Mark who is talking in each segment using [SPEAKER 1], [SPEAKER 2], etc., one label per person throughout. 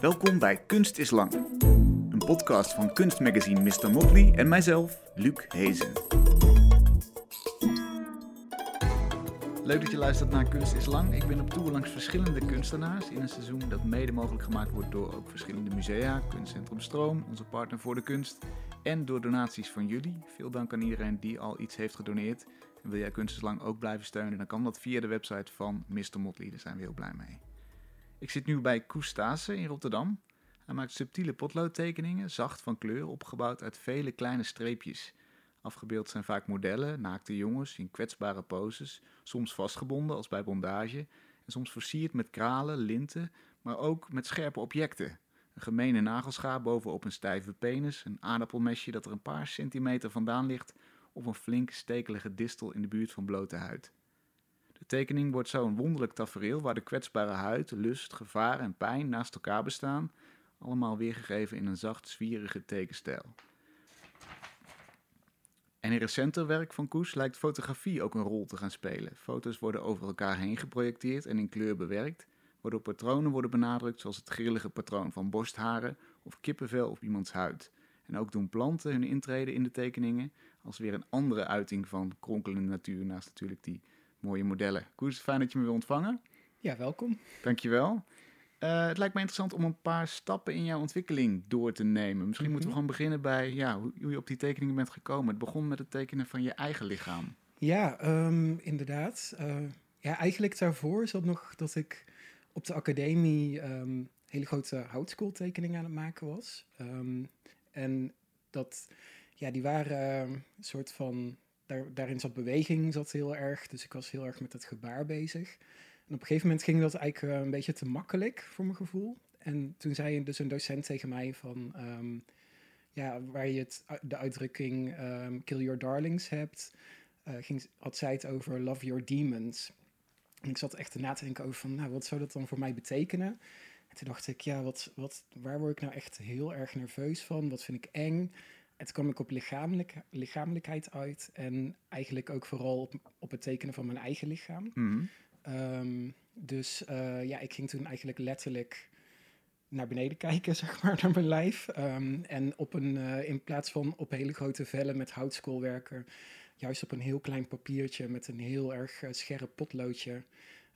[SPEAKER 1] Welkom bij Kunst is Lang, een podcast van kunstmagazine Mr. Motley en mijzelf, Luc Hezen. Leuk dat je luistert naar Kunst is Lang. Ik ben op tour langs verschillende kunstenaars in een seizoen dat mede mogelijk gemaakt wordt door ook verschillende musea, Kunstcentrum Stroom, onze partner voor de kunst, en door donaties van jullie. Veel dank aan iedereen die al iets heeft gedoneerd. Wil jij Kunst is Lang ook blijven steunen, dan kan dat via de website van Mr. Motley. Daar zijn we heel blij mee. Ik zit nu bij Koes Staassen in Rotterdam. Hij maakt subtiele potloodtekeningen, zacht van kleur, opgebouwd uit vele kleine streepjes. Afgebeeld zijn vaak modellen, naakte jongens in kwetsbare poses, soms vastgebonden als bij bondage, en soms versierd met kralen, linten, maar ook met scherpe objecten. Een gemene nagelschaar bovenop een stijve penis, een aardappelmesje dat er een paar centimeter vandaan ligt, of een flink stekelige distel in de buurt van blote huid. Tekening wordt zo een wonderlijk tafereel waar de kwetsbare huid, lust, gevaar en pijn naast elkaar bestaan, allemaal weergegeven in een zacht, zwierige tekenstijl. En in recenter werk van Koes lijkt fotografie ook een rol te gaan spelen. Foto's worden over elkaar heen geprojecteerd en in kleur bewerkt, waardoor patronen worden benadrukt zoals het grillige patroon van borstharen of kippenvel op iemands huid. En ook doen planten hun intrede in de tekeningen als weer een andere uiting van kronkelende natuur naast natuurlijk die mooie modellen. Koes, fijn dat je me wil ontvangen.
[SPEAKER 2] Ja, welkom.
[SPEAKER 1] Dankjewel. Uh, het lijkt me interessant om een paar stappen in jouw ontwikkeling door te nemen. Misschien moeten we
[SPEAKER 2] Mhm.
[SPEAKER 1] gewoon beginnen bij ja, hoe, hoe je op die tekeningen bent gekomen. Het begon met het tekenen van je eigen lichaam.
[SPEAKER 2] Ja, ehm, inderdaad. Eh, ja, eigenlijk daarvoor zat nog dat ik op de academie ehm, hele grote houtskooltekeningen aan het maken was. Ehm, en dat, ja, die waren ehm, een soort van, daar, daarin zat beweging zat heel erg. Dus ik was heel erg met het gebaar bezig. En op een gegeven moment ging dat eigenlijk eh, een beetje te makkelijk voor mijn gevoel. En toen zei dus een docent tegen mij van, ehm, ja, waar je het, de uitdrukking ehm, kill your darlings hebt, eh, ging, had zij het over love your demons. En ik zat echt na te denken over van, nou, wat zou dat dan voor mij betekenen? En toen dacht ik, ja, wat, wat, waar word ik nou echt heel erg nerveus van? Wat vind ik eng? Toen kwam ik op lichamelijk, lichamelijkheid uit. En eigenlijk ook vooral op, op het tekenen van mijn eigen lichaam.
[SPEAKER 1] Mhm.
[SPEAKER 2] Ehm, dus eh, ja, ik ging toen eigenlijk letterlijk naar beneden kijken, zeg maar, naar mijn lijf. Ehm, en op een, eh, in plaats van op hele grote vellen met houtskool werken, juist op een heel klein papiertje met een heel erg eh, scherp potloodje.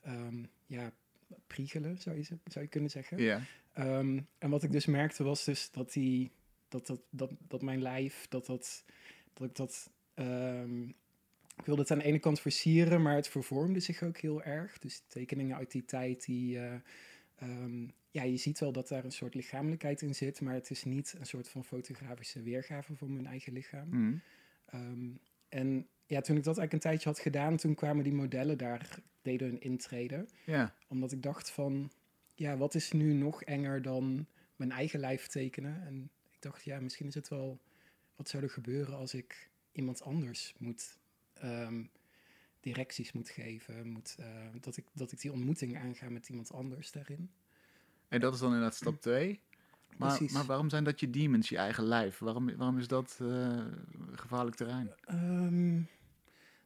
[SPEAKER 2] ehm, ja, priegelen, zou je, zou je kunnen zeggen.
[SPEAKER 1] Ja.
[SPEAKER 2] En wat ik dus merkte was dus dat, die, dat, dat, dat, dat mijn lijf, dat, dat, dat ik dat... ehm, ik wilde het aan de ene kant versieren, maar het vervormde zich ook heel erg. Dus tekeningen uit die tijd, die... eh, ehm, ja, je ziet wel dat daar een soort lichamelijkheid in zit, maar het is niet een soort van fotografische weergave van mijn eigen lichaam.
[SPEAKER 1] Mhm.
[SPEAKER 2] Ehm, en ja, toen ik dat eigenlijk een tijdje had gedaan, toen kwamen die modellen daar, deden een intrede
[SPEAKER 1] ja.
[SPEAKER 2] omdat ik dacht van, ja, wat is nu nog enger dan mijn eigen lijf tekenen? En dacht, ja, misschien is het wel, wat zou er gebeuren als ik iemand anders moet, ehm, directies moet geven, moet, eh, dat, ik, dat ik die ontmoeting aanga met iemand anders daarin.
[SPEAKER 1] En dat is dan inderdaad stap 2. Maar,
[SPEAKER 2] Precies.
[SPEAKER 1] maar waarom zijn dat je demons, je eigen lijf? Waarom, waarom is dat eh, gevaarlijk terrein?
[SPEAKER 2] Ehm,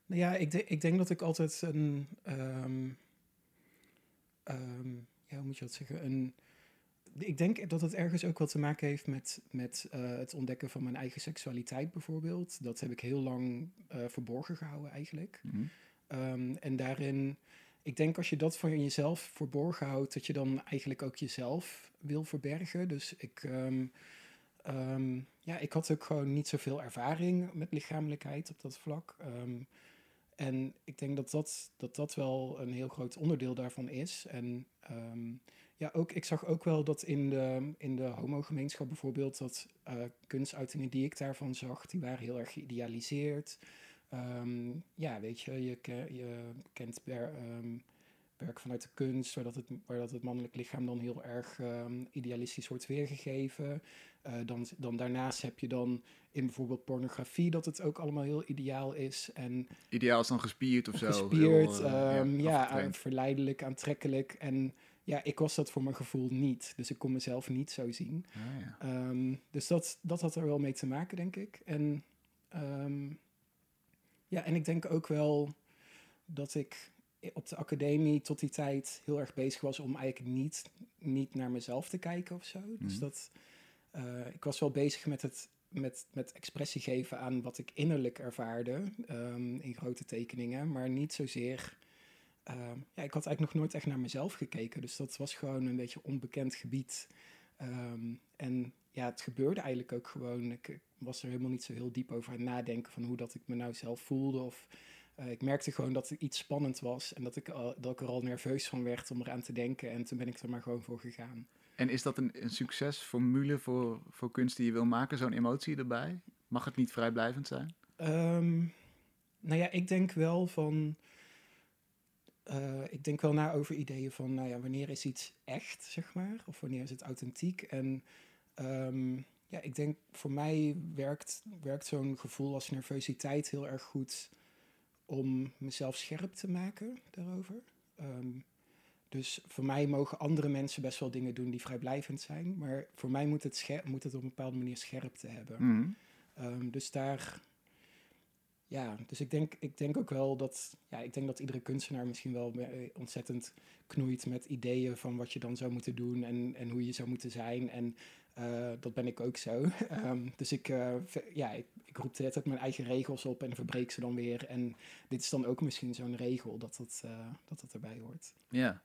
[SPEAKER 2] nou ja, ik, de- ik denk dat ik altijd een. ehm, ja, hoe moet je dat zeggen? Een, ik denk dat het ergens ook wat te maken heeft met, met eh, het ontdekken van mijn eigen seksualiteit, bijvoorbeeld. Dat heb ik heel lang eh, verborgen gehouden, eigenlijk.
[SPEAKER 1] Mhm.
[SPEAKER 2] Ehm, en daarin, ik denk als je dat van jezelf verborgen houdt, dat je dan eigenlijk ook jezelf wil verbergen. Dus ik, ehm, ehm, ja, ik had ook gewoon niet zoveel ervaring met lichamelijkheid op dat vlak. En ik denk dat dat, dat dat wel een heel groot onderdeel daarvan is. En ehm, ja, ook, ik zag ook wel dat in de, in de homogemeenschap bijvoorbeeld, dat eh, kunstuitingen die ik daarvan zag, die waren heel erg geïdealiseerd. Ehm, ja, weet je, je, je kent wer- ehm, werk vanuit de kunst, waar dat het, waar dat het mannelijk lichaam dan heel erg ehm, idealistisch wordt weergegeven. Eh, dan, dan daarnaast heb je dan in bijvoorbeeld pornografie dat het ook allemaal heel ideaal is. En
[SPEAKER 1] Ideaal is dan gespierd of zo.
[SPEAKER 2] gespierd,
[SPEAKER 1] heel, eh,
[SPEAKER 2] ehm, ja, aan- verleidelijk, aantrekkelijk. En ja, ik was dat voor mijn gevoel niet. Dus ik kon mezelf niet zo zien.
[SPEAKER 1] Ah, ja.
[SPEAKER 2] Ehm, dus dat, dat had er wel mee te maken, denk ik. En ehm, ja, en ik denk ook wel dat ik op de academie tot die tijd heel erg bezig was om eigenlijk niet, niet naar mezelf te kijken of zo. Dus
[SPEAKER 1] Mhm.
[SPEAKER 2] dat, eh, ik was wel bezig met het met, met expressie geven aan wat ik innerlijk ervaarde ehm, in grote tekeningen, maar niet zozeer. ehm, ja, ik had eigenlijk nog nooit echt naar mezelf gekeken, dus dat was gewoon een beetje onbekend gebied. Ehm, en ja, het gebeurde eigenlijk ook gewoon. Ik was er helemaal niet zo heel diep over aan nadenken van hoe dat ik me nou zelf voelde. Of eh, ik merkte gewoon dat er iets spannend was en dat ik, al, dat ik er al nerveus van werd om eraan te denken. En toen ben ik er maar gewoon voor gegaan.
[SPEAKER 1] En is dat een, een succesformule voor, voor kunst die je wil maken, zo'n emotie erbij? Mag het niet vrijblijvend zijn?
[SPEAKER 2] Ehm, nou ja, ik denk wel van. eh, ik denk wel na over ideeën van, nou ja, wanneer is iets echt, zeg maar, of wanneer is het authentiek. En ehm, ja, ik denk voor mij werkt, werkt zo'n gevoel als nervositeit heel erg goed om mezelf scherp te maken daarover. Ehm, dus voor mij mogen andere mensen best wel dingen doen die vrijblijvend zijn, maar voor mij moet het, moet het op een bepaalde manier scherpte hebben.
[SPEAKER 1] Mhm.
[SPEAKER 2] Ehm, dus daar. Ja, dus ik denk, ik denk ook wel dat. Ja, ik denk dat iedere kunstenaar misschien wel eh, ontzettend knoeit met ideeën van wat je dan zou moeten doen en, en hoe je zou moeten zijn. En eh, dat ben ik ook zo. Ehm, dus ik, eh, ja, ik, ik roep de hele mijn eigen regels op en verbreek ze dan weer. En dit is dan ook misschien zo'n regel dat het, eh, dat het erbij hoort.
[SPEAKER 1] Ja,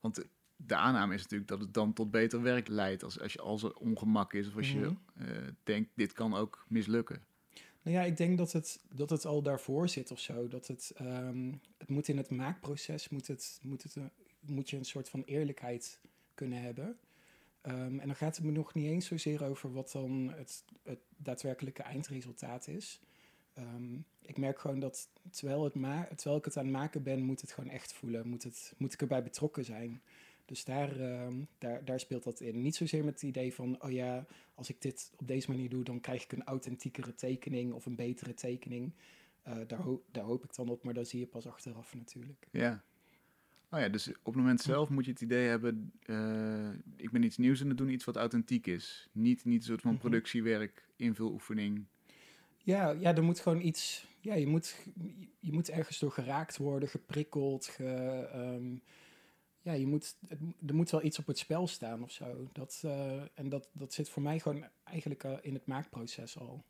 [SPEAKER 1] want de, aanname is natuurlijk dat het dan tot beter werk leidt. Als, als, je, als er ongemak is of als je
[SPEAKER 2] Mhm.
[SPEAKER 1] denkt, dit kan ook mislukken.
[SPEAKER 2] Nou ja, ik denk dat het, dat het al daarvoor zit of zo. Dat het, ehm, het moet in het maakproces, moet, het, moet, het, moet je een soort van eerlijkheid kunnen hebben. Ehm, en dan gaat het me nog niet eens zozeer over wat dan het, het daadwerkelijke eindresultaat is. Ehm, ik merk gewoon dat terwijl, het terwijl ik het aan het maken ben, moet het gewoon echt voelen. Moet, het, moet ik erbij betrokken zijn. Dus daar, ehm, daar, daar speelt dat in. Niet zozeer met het idee van, oh ja, als ik dit op deze manier doe, dan krijg ik een authentiekere tekening of een betere tekening. Eh, daar, daar hoop ik dan op, maar dat zie je pas achteraf natuurlijk.
[SPEAKER 1] Ja. Oh ja, dus op het moment zelf moet je het idee hebben, eh, ik ben iets nieuws aan het doen, iets wat authentiek is. Niet, niet een soort van
[SPEAKER 2] Mhm.
[SPEAKER 1] productiewerk, invuloefening.
[SPEAKER 2] Ja, ja, er moet gewoon iets. Ja, je moet, je moet ergens door geraakt worden, geprikkeld. Ge, ehm, ja, je moet, er moet wel iets op het spel staan of zo. Dat, eh, en dat, dat zit voor mij gewoon eigenlijk al in het maakproces al.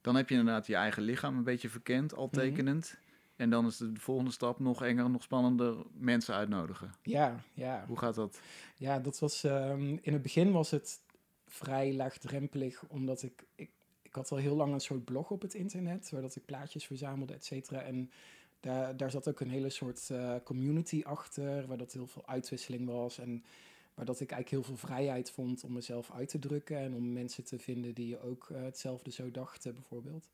[SPEAKER 1] Dan heb je inderdaad je eigen lichaam een beetje verkend, al
[SPEAKER 2] Mhm.
[SPEAKER 1] tekenend. En dan is de volgende stap nog enger, nog spannender, mensen uitnodigen.
[SPEAKER 2] Ja, ja.
[SPEAKER 1] Hoe gaat dat?
[SPEAKER 2] Ja, dat was. ehm, in het begin was het vrij laagdrempelig, omdat ik, ik. Ik had al heel lang een soort blog op het internet, waar dat ik plaatjes verzamelde, et cetera. En daar, daar zat ook een hele soort eh, community achter, waar dat heel veel uitwisseling was. En waar dat ik eigenlijk heel veel vrijheid vond om mezelf uit te drukken en om mensen te vinden die ook eh, hetzelfde zo dachten, bijvoorbeeld.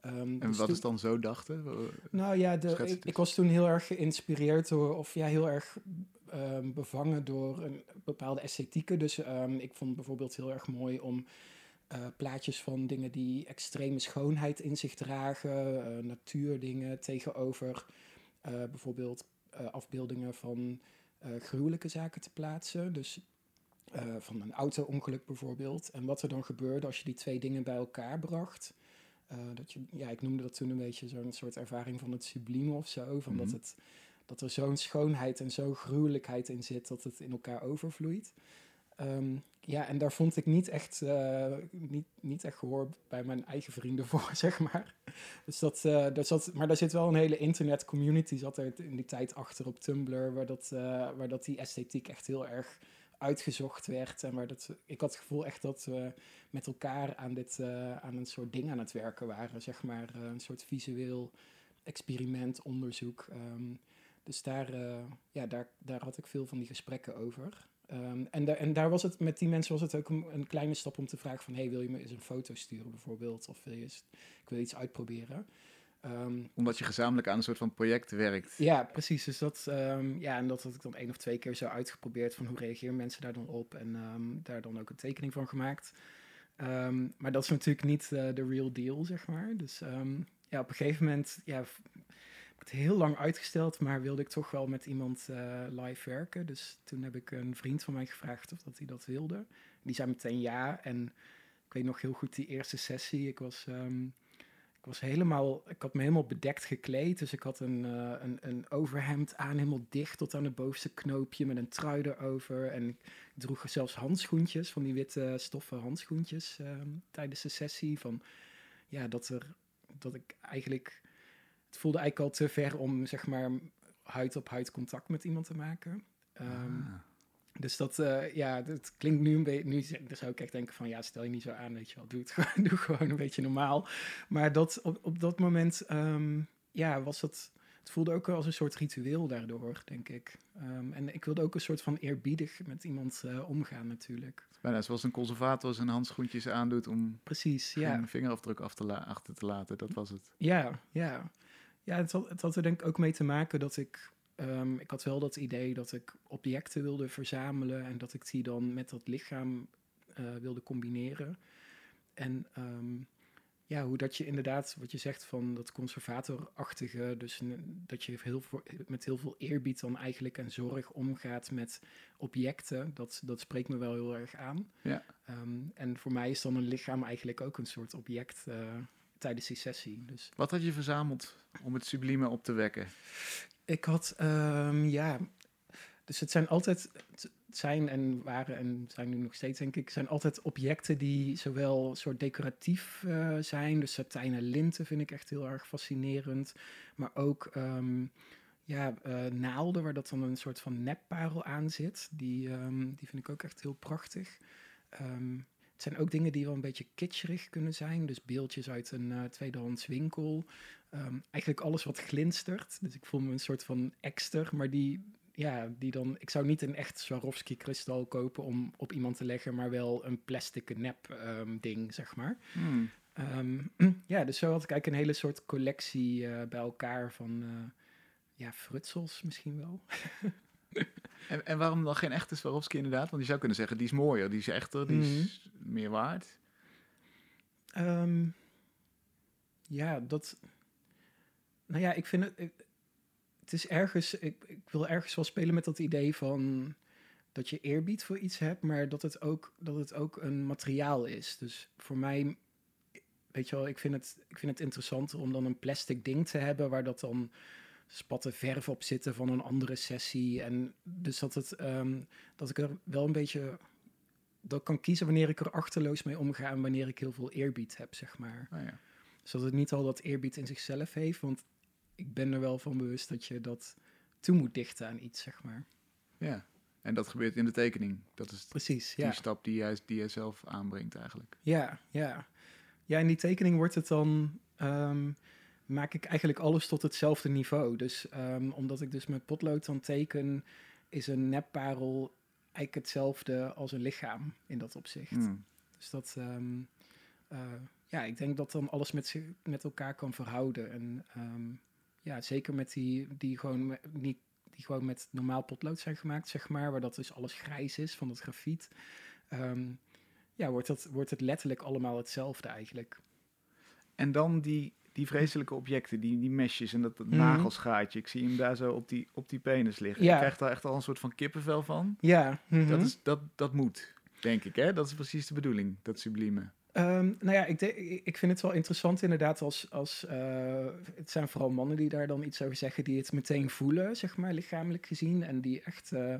[SPEAKER 2] Ehm,
[SPEAKER 1] En
[SPEAKER 2] dus
[SPEAKER 1] wat
[SPEAKER 2] toen-
[SPEAKER 1] is dan zo dachten?
[SPEAKER 2] nou ja, de, ik, was toen heel erg geïnspireerd door, of ja, heel erg ehm, bevangen door een bepaalde esthetieken. Dus ehm, ik vond bijvoorbeeld heel erg mooi om eh, plaatjes van dingen die extreme schoonheid in zich dragen, eh, natuurdingen tegenover eh, bijvoorbeeld afbeeldingen van gruwelijke zaken te plaatsen. Dus van een auto-ongeluk bijvoorbeeld. En wat er dan gebeurde als je die twee dingen bij elkaar bracht. Eh, dat je, ja, ik noemde dat toen een beetje zo'n soort ervaring van het sublieme of zo. Van
[SPEAKER 1] Mhm.
[SPEAKER 2] dat, het, dat er zo'n schoonheid en zo'n gruwelijkheid in zit dat het in elkaar overvloeit. Ehm, ja, en daar vond ik niet echt, eh, niet, niet echt gehoor bij mijn eigen vrienden voor, zeg maar. Dus dat, daar zat, maar daar zit wel een hele internet community zat er in die tijd achter op Tumblr, waar dat, waar dat die esthetiek echt heel erg uitgezocht werd. En waar dat, ik had het gevoel echt dat we met elkaar aan, dit, eh, aan een soort ding aan het werken waren. Zeg maar eh, een soort visueel experiment, onderzoek. Ehm, dus daar, eh, ja, daar, daar had ik veel van die gesprekken over. Ehm, en, daar en daar was het, met die mensen was het ook een, kleine stap om te vragen van... hey, wil je me eens een foto sturen bijvoorbeeld? Of wil je ik wil iets uitproberen. Ehm,
[SPEAKER 1] Omdat je gezamenlijk aan een soort van project werkt.
[SPEAKER 2] ja, precies. Dus dat, ehm, ja, en dat had ik dan één of twee keer zo uitgeprobeerd van hoe reageren mensen daar dan op en ehm, daar dan ook een tekening van gemaakt. Maar dat is natuurlijk niet eh, de real deal, zeg maar. Dus ja, op een gegeven moment, ja, heb ik het heel lang uitgesteld, maar wilde ik toch wel met iemand eh, live werken. Dus toen heb ik een vriend van mij gevraagd of dat hij dat wilde. Die zei meteen ja en ik weet nog heel goed die eerste sessie. Ik was, was helemaal, ik had me helemaal bedekt gekleed. Dus ik had een, uh, een, een overhemd aan, helemaal dicht tot aan het bovenste knoopje met een trui erover. En ik droeg zelfs handschoentjes, van die witte stoffen handschoentjes uh, tijdens de sessie. Van ja, dat er, dat ik eigenlijk, het voelde eigenlijk al te ver om zeg maar huid op huid contact met iemand te maken. Um, ah. Dus dat, uh, ja, dat klinkt nu een beetje. Nu zou ik echt denken: van ja, stel je niet zo aan, weet je wel, doe het gewoon, doe gewoon een beetje normaal. Maar dat, op, op dat moment, um, ja, was dat. Het voelde ook als een soort ritueel daardoor, denk ik. Um, en ik wilde ook een soort van eerbiedig met iemand uh, omgaan, natuurlijk.
[SPEAKER 1] Bijna zoals een conservator zijn handschoentjes aandoet om.
[SPEAKER 2] Precies, ja.
[SPEAKER 1] Een vingerafdruk af te achter te laten, dat was het.
[SPEAKER 2] Ja, ja. Ja, het had, het had er denk ik ook mee te maken dat ik Um, ik had wel dat idee dat ik objecten wilde verzamelen en dat ik die dan met dat lichaam uh, wilde combineren. En um, ja, hoe dat je inderdaad, wat je zegt van dat conservatorachtige, dus dat je heel met heel veel eerbied dan eigenlijk en zorg omgaat met objecten, dat, dat spreekt me wel heel erg aan.
[SPEAKER 1] Ja.
[SPEAKER 2] Um, en voor mij is dan een lichaam eigenlijk ook een soort object uh, tijdens die sessie. Dus.
[SPEAKER 1] Wat had je verzameld om het sublieme op te wekken?
[SPEAKER 2] Ik had, um, ja, dus het zijn altijd, het zijn en waren en zijn nu nog steeds denk ik, zijn altijd objecten die zowel soort decoratief uh, zijn, dus satijnen linten vind ik echt heel erg fascinerend, maar ook um, ja, uh, naalden waar dat dan een soort van nepparel aan zit, die, um, die vind ik ook echt heel prachtig. Um, het zijn ook dingen die wel een beetje kitscherig kunnen zijn. Dus beeldjes uit een uh, tweedehands winkel. Um, eigenlijk alles wat glinstert. Dus ik voel me een soort van ekster. Maar die, ja, die dan... Ik zou niet een echt Swarovski kristal kopen om op iemand te leggen. Maar wel een plastic nep um, ding, zeg maar.
[SPEAKER 1] Hmm.
[SPEAKER 2] Um, ja, dus zo had ik eigenlijk een hele soort collectie uh, bij elkaar van... Uh, ja, frutsels misschien wel.
[SPEAKER 1] En, en waarom dan geen echte Swarovski inderdaad? Want je zou kunnen zeggen, die is mooier, die is echter, die is mm. meer waard.
[SPEAKER 2] Um, ja, dat... Nou ja, ik vind het... Ik, het is ergens... Ik, ik wil ergens wel spelen met dat idee van... Dat je eerbied voor iets hebt, maar dat het ook, dat het ook een materiaal is. Dus voor mij... Weet je wel, ik vind, het, ik vind het interessanter om dan een plastic ding te hebben... waar dat dan spatten verf op zitten van een andere sessie. En dus dat, het, um, dat ik er wel een beetje dat kan kiezen wanneer ik er achterloos mee omga en wanneer ik heel veel eerbied heb, zeg maar.
[SPEAKER 1] Oh ja.
[SPEAKER 2] Zodat het niet al dat eerbied in zichzelf heeft, want ik ben er wel van bewust dat je dat toe moet dichten aan iets, zeg maar.
[SPEAKER 1] Ja, en dat gebeurt in de tekening. Dat is
[SPEAKER 2] Precies,
[SPEAKER 1] die
[SPEAKER 2] ja.
[SPEAKER 1] stap die jij, die jij zelf aanbrengt eigenlijk.
[SPEAKER 2] Ja, ja. Ja, in die tekening wordt het dan... Um, maak ik eigenlijk alles tot hetzelfde niveau. Dus um, omdat ik dus met potlood dan teken, is een nepparel eigenlijk hetzelfde als een lichaam in dat opzicht.
[SPEAKER 1] Mm.
[SPEAKER 2] Dus dat, um, uh, ja, ik denk dat dan alles met, zich, met elkaar kan verhouden. En um, ja, zeker met die, die gewoon niet die gewoon met normaal potlood zijn gemaakt, zeg maar, waar dat dus alles grijs is van het grafiet. Ja, wordt, dat, wordt het letterlijk allemaal hetzelfde eigenlijk.
[SPEAKER 1] En dan die die vreselijke objecten, die, die mesjes en dat, dat mm nagelschaatje. Ik zie hem daar zo op die, op die penis liggen. Ja. Ik krijg daar echt al een soort van kippenvel van.
[SPEAKER 2] Ja. Mm -hmm.
[SPEAKER 1] dat, is, dat, dat moet, denk ik. Hè? Dat is precies de bedoeling, dat sublieme.
[SPEAKER 2] Um, nou ja, ik, de, ik vind het wel interessant inderdaad als... als uh, het zijn vooral mannen die daar dan iets over zeggen... die het meteen voelen, zeg maar, lichamelijk gezien. En die echt, uh,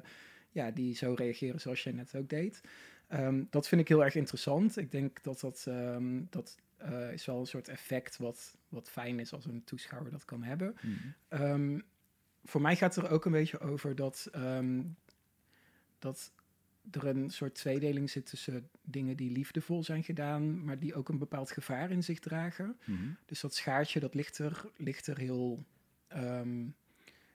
[SPEAKER 2] ja, die zo reageren zoals jij net ook deed. Um, dat vind ik heel erg interessant. Ik denk dat dat, um, dat uh, is wel een soort effect wat, wat fijn is als een toeschouwer dat kan hebben.
[SPEAKER 1] Mm.
[SPEAKER 2] Um, voor mij gaat het er ook een beetje over dat, um, dat er een soort tweedeling zit tussen dingen die liefdevol zijn gedaan, maar die ook een bepaald gevaar in zich dragen.
[SPEAKER 1] Mm.
[SPEAKER 2] Dus dat schaartje, dat ligt er, ligt er heel... Um,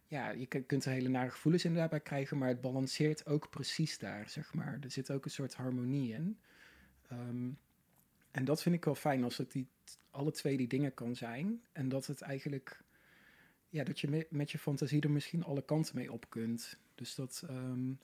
[SPEAKER 2] ja, je kunt er hele nare gevoelens inderdaad bij krijgen, maar het balanceert ook precies daar, zeg maar. Er zit ook een soort harmonie in. Um, en dat vind ik wel fijn als het die, alle twee die dingen kan zijn. En dat het eigenlijk, ja, dat je met, je fantasie er misschien alle kanten mee op kunt. Dus dat, um,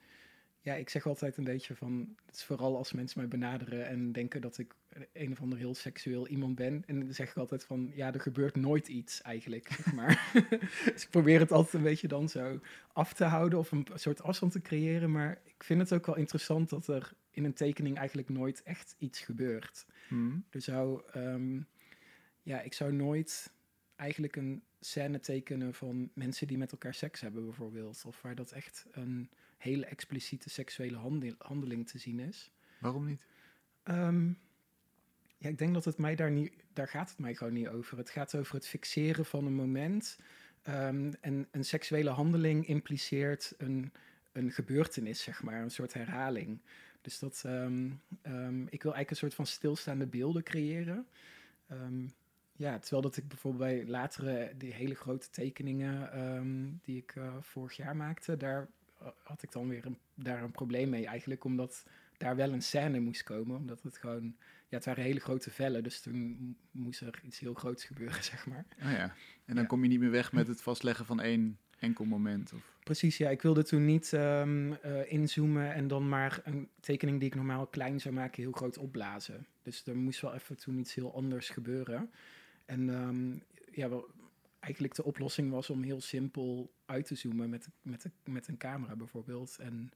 [SPEAKER 2] ja, ik zeg altijd een beetje van, het is vooral als mensen mij benaderen en denken dat ik een of ander heel seksueel iemand ben. En dan zeg ik altijd van, ja, er gebeurt nooit iets eigenlijk, zeg maar. dus ik probeer het altijd een beetje dan zo af te houden of een soort afstand te creëren. Maar ik vind het ook wel interessant dat er in een tekening eigenlijk nooit echt iets gebeurt.
[SPEAKER 1] Hmm.
[SPEAKER 2] Er zou, um, ja, ik zou nooit eigenlijk een scène tekenen van mensen die met elkaar seks hebben, bijvoorbeeld. Of waar dat echt een hele expliciete seksuele handel- handeling te zien is.
[SPEAKER 1] Waarom niet?
[SPEAKER 2] Ehm, ja, ik denk dat het mij daar niet, daar gaat het mij gewoon niet over. Het gaat over het fixeren van een moment. Ehm, en een seksuele handeling impliceert een, een gebeurtenis, zeg maar, een soort herhaling. Dus dat, ehm, ik wil eigenlijk een soort van stilstaande beelden creëren. Ja, terwijl dat ik bijvoorbeeld bij latere, die hele grote tekeningen die ik eh, vorig jaar maakte, daar had ik dan weer een, daar een probleem mee eigenlijk, omdat daar wel een scène moest komen, omdat het gewoon, ja, het waren hele grote vellen, dus toen moest er iets heel groots gebeuren, zeg maar.
[SPEAKER 1] Oh ja. En dan
[SPEAKER 2] Ja.
[SPEAKER 1] kom je niet meer weg met het vastleggen van één enkel moment. Of...
[SPEAKER 2] Precies, ja. Ik wilde toen niet ehm, eh, inzoomen en dan maar een tekening die ik normaal klein zou maken heel groot opblazen. Dus er moest wel even toen iets heel anders gebeuren. En ehm, ja, wel, eigenlijk de oplossing was om heel simpel uit te zoomen met, met, met een camera bijvoorbeeld. En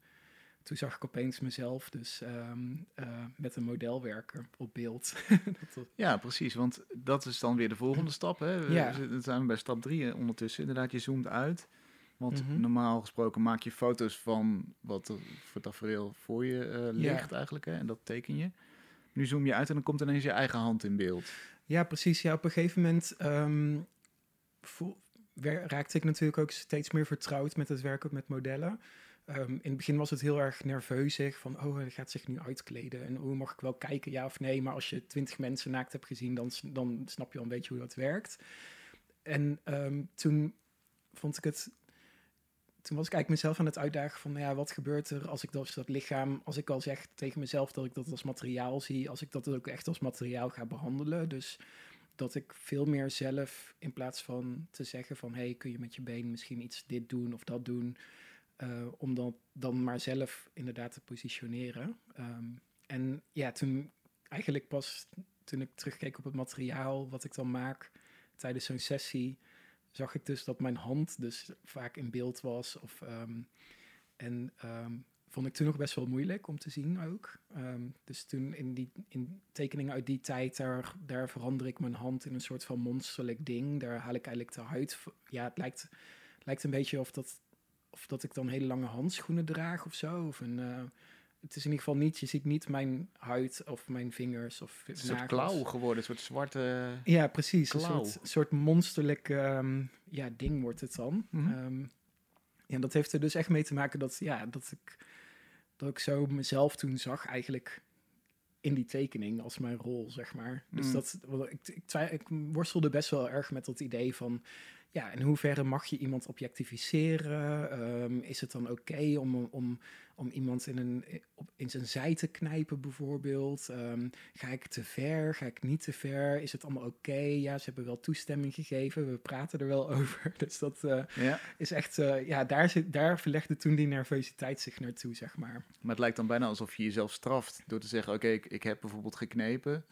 [SPEAKER 2] toen zag ik opeens mezelf dus ehm, eh, met een model werken op beeld. Was-
[SPEAKER 1] Ja, precies. Want dat is dan weer de volgende stap. Hè? We
[SPEAKER 2] Ja.
[SPEAKER 1] Dan zijn we bij stap drie ondertussen. Inderdaad, je zoomt uit. Want
[SPEAKER 2] Mhm.
[SPEAKER 1] normaal gesproken maak je foto's van wat er voor tafereel voor je eh, ligt eigenlijk. Hè? En dat teken je. Nu zoom je uit en dan komt ineens je eigen hand in beeld.
[SPEAKER 2] Ja, precies. Ja, op een gegeven moment ehm, voel- raakte ik natuurlijk ook steeds meer vertrouwd met het werken met modellen. Ehm, in het begin was het heel erg nerveusig van, oh, hij gaat zich nu uitkleden. En hoe mag ik wel kijken, ja of nee? Maar als je twintig mensen naakt hebt gezien, dan, dan snap je al een beetje hoe dat werkt. En ehm, toen vond ik het... Toen was ik eigenlijk mezelf aan het uitdagen van, nou ja, wat gebeurt er als ik dus dat lichaam, als ik al zeg tegen mezelf dat ik dat als materiaal zie, als ik dat ook echt als materiaal ga behandelen. Dus dat ik veel meer zelf, in plaats van te zeggen van, hey, kun je met je been misschien iets dit doen of dat doen, eh, om dan, dan maar zelf inderdaad te positioneren. Ehm, en ja, toen eigenlijk pas toen ik terugkeek op het materiaal wat ik dan maak tijdens zo'n sessie, zag ik dus dat mijn hand dus vaak in beeld was. Of, ehm, en ehm, vond ik toen nog best wel moeilijk om te zien ook. Ehm, dus toen in die in tekeningen uit die tijd, daar, daar verander ik mijn hand in een soort van monsterlijk ding. Daar haal ik eigenlijk de huid. Ja, het lijkt, lijkt een beetje of dat, of dat ik dan hele lange handschoenen draag of zo. Of een, eh, het is in ieder geval niet, je ziet niet mijn huid of mijn vingers of
[SPEAKER 1] Het is een soort klauw geworden, een soort zwarte...
[SPEAKER 2] Ja, precies. Een
[SPEAKER 1] Klauw.
[SPEAKER 2] soort, soort monsterlijk ehm, ja, ding wordt het dan. Ehm, ja, dat heeft er dus echt mee te maken dat, ja, dat, ik, dat ik zo mezelf toen zag eigenlijk in die tekening als mijn rol, zeg maar. Dus
[SPEAKER 1] Mm.
[SPEAKER 2] dat, ik, ik worstelde best wel erg met dat idee van... Ja, in hoeverre mag je iemand objectificeren? Ehm, is het dan oké om, om, om iemand in, een, in zijn zij te knijpen bijvoorbeeld? Ehm, ga ik te ver? Ga ik niet te ver? Is het allemaal oké? Ja, ze hebben wel toestemming gegeven. We praten er wel over. Dus dat eh,
[SPEAKER 1] Ja,
[SPEAKER 2] is echt... eh, ja, daar, zit, daar verlegde toen die nervositeit zich naartoe, zeg maar.
[SPEAKER 1] maar het lijkt dan bijna alsof je jezelf straft door te zeggen... oké, ik, ik heb bijvoorbeeld geknepen...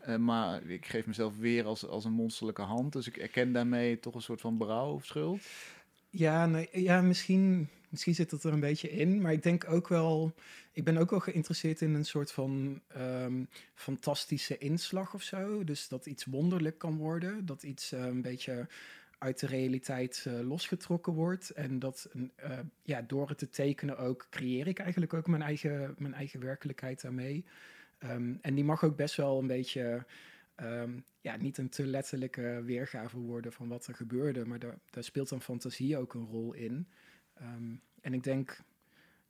[SPEAKER 1] Eh, maar ik geef mezelf weer als, als een monsterlijke hand. Dus ik erken daarmee toch een soort van berouw of schuld.
[SPEAKER 2] Ja, nee, ja misschien, misschien zit dat er een beetje in. Maar ik denk ook wel... Ik ben ook wel geïnteresseerd in een soort van ehm, fantastische inslag of zo. Dus dat iets wonderlijk kan worden. Dat iets eh, een beetje uit de realiteit eh, losgetrokken wordt. En dat een, eh, ja, door het te tekenen ook creëer ik eigenlijk ook mijn eigen, mijn eigen werkelijkheid daarmee. Ehm, en die mag ook best wel een beetje ehm, ja, niet een te letterlijke weergave worden van wat er gebeurde, maar daar, daar speelt dan fantasie ook een rol in. Ehm, en ik denk,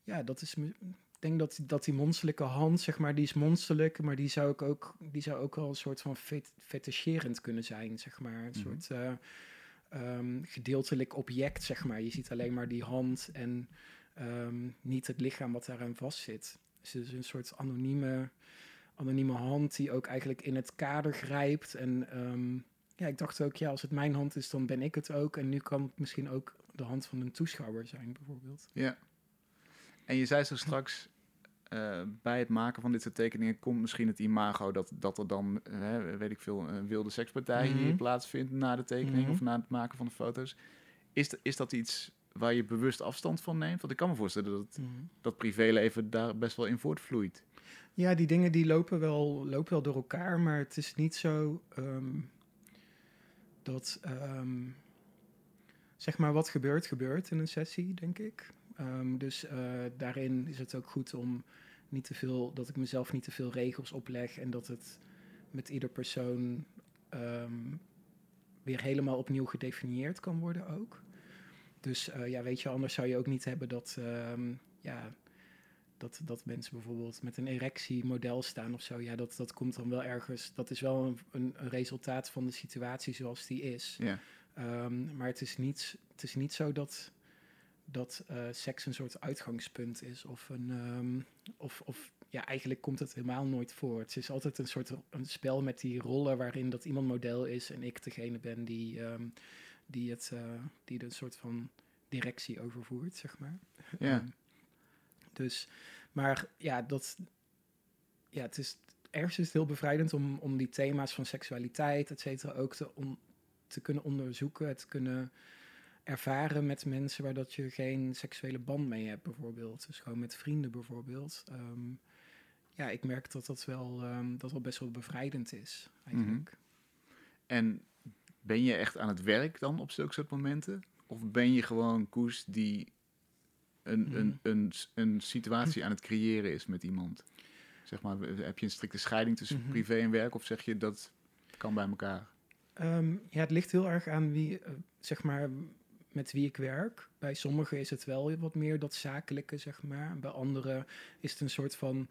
[SPEAKER 2] ja, dat is. Ik denk dat, dat die monsterlijke hand, zeg maar, die is monsterlijk, maar die zou ik ook, die zou ook wel een soort van fetischerend kunnen zijn, zeg maar. Een
[SPEAKER 1] Mhm.
[SPEAKER 2] soort eh, ehm, gedeeltelijk object, zeg maar. Je ziet alleen maar die hand en ehm, niet het lichaam wat daaraan vastzit. Dus het is een soort anonieme, anonieme hand die ook eigenlijk in het kader grijpt. En ja, ik dacht ook, ja, als het mijn hand is, dan ben ik het ook. En nu kan het misschien ook de hand van een toeschouwer zijn, bijvoorbeeld.
[SPEAKER 1] Ja. En je zei zo straks, eh, bij het maken van dit soort tekeningen komt misschien het imago dat, dat er dan, weet ik veel, een wilde sekspartij
[SPEAKER 2] Mhm.
[SPEAKER 1] hier plaatsvindt na de tekening
[SPEAKER 2] Mhm.
[SPEAKER 1] of na het maken van de foto's. Is, is dat iets waar je bewust afstand van neemt? Want ik kan me voorstellen dat dat privéleven daar best wel in voortvloeit.
[SPEAKER 2] Ja, die dingen die lopen wel, lopen wel door elkaar, maar het is niet zo. ehm, dat, ehm, zeg maar, wat gebeurt, gebeurt in een sessie, denk ik. Ehm, dus eh, daarin is het ook goed om niet te veel, dat ik mezelf niet te veel regels opleg en dat het met ieder persoon ehm, weer helemaal opnieuw gedefinieerd kan worden ook. Dus eh, ja, weet je, anders zou je ook niet hebben dat, ehm, ja, dat, dat mensen bijvoorbeeld met een erectie model staan of zo. Ja, dat, dat komt dan wel ergens. Dat is wel een, een, een resultaat van de situatie zoals die is.
[SPEAKER 1] Ja.
[SPEAKER 2] Ehm, maar het is, niet, het is niet zo dat, dat eh, seks een soort uitgangspunt is. Of, een, ehm, of, of ja, eigenlijk komt het helemaal nooit voor. Het is altijd een soort een spel met die rollen waarin dat iemand model is en ik degene ben die, ehm, die, het, uh, die de soort van directie overvoert, zeg maar.
[SPEAKER 1] Ja.
[SPEAKER 2] Dus, maar ja, dat, ja, het is, ergens is het heel bevrijdend om, om die thema's van seksualiteit, et cetera, ook te, om, te kunnen onderzoeken, het kunnen ervaren met mensen waar dat je geen seksuele band mee hebt, bijvoorbeeld. Dus gewoon met vrienden bijvoorbeeld. Ehm, ja, ik merk dat dat wel, um, dat wel best wel bevrijdend is, eigenlijk.
[SPEAKER 1] En ben je echt aan het werk dan op zulke soort momenten? Of ben je gewoon Koes die een, een, een, een situatie aan het creëren is met iemand? Zeg maar, heb je een strikte scheiding tussen
[SPEAKER 2] Mhm.
[SPEAKER 1] privé en werk? Of zeg je dat kan bij elkaar?
[SPEAKER 2] Ehm, ja, het ligt heel erg aan wie, eh, zeg maar, met wie ik werk. Bij sommigen is het wel wat meer dat zakelijke, zeg maar. Bij anderen is het een soort van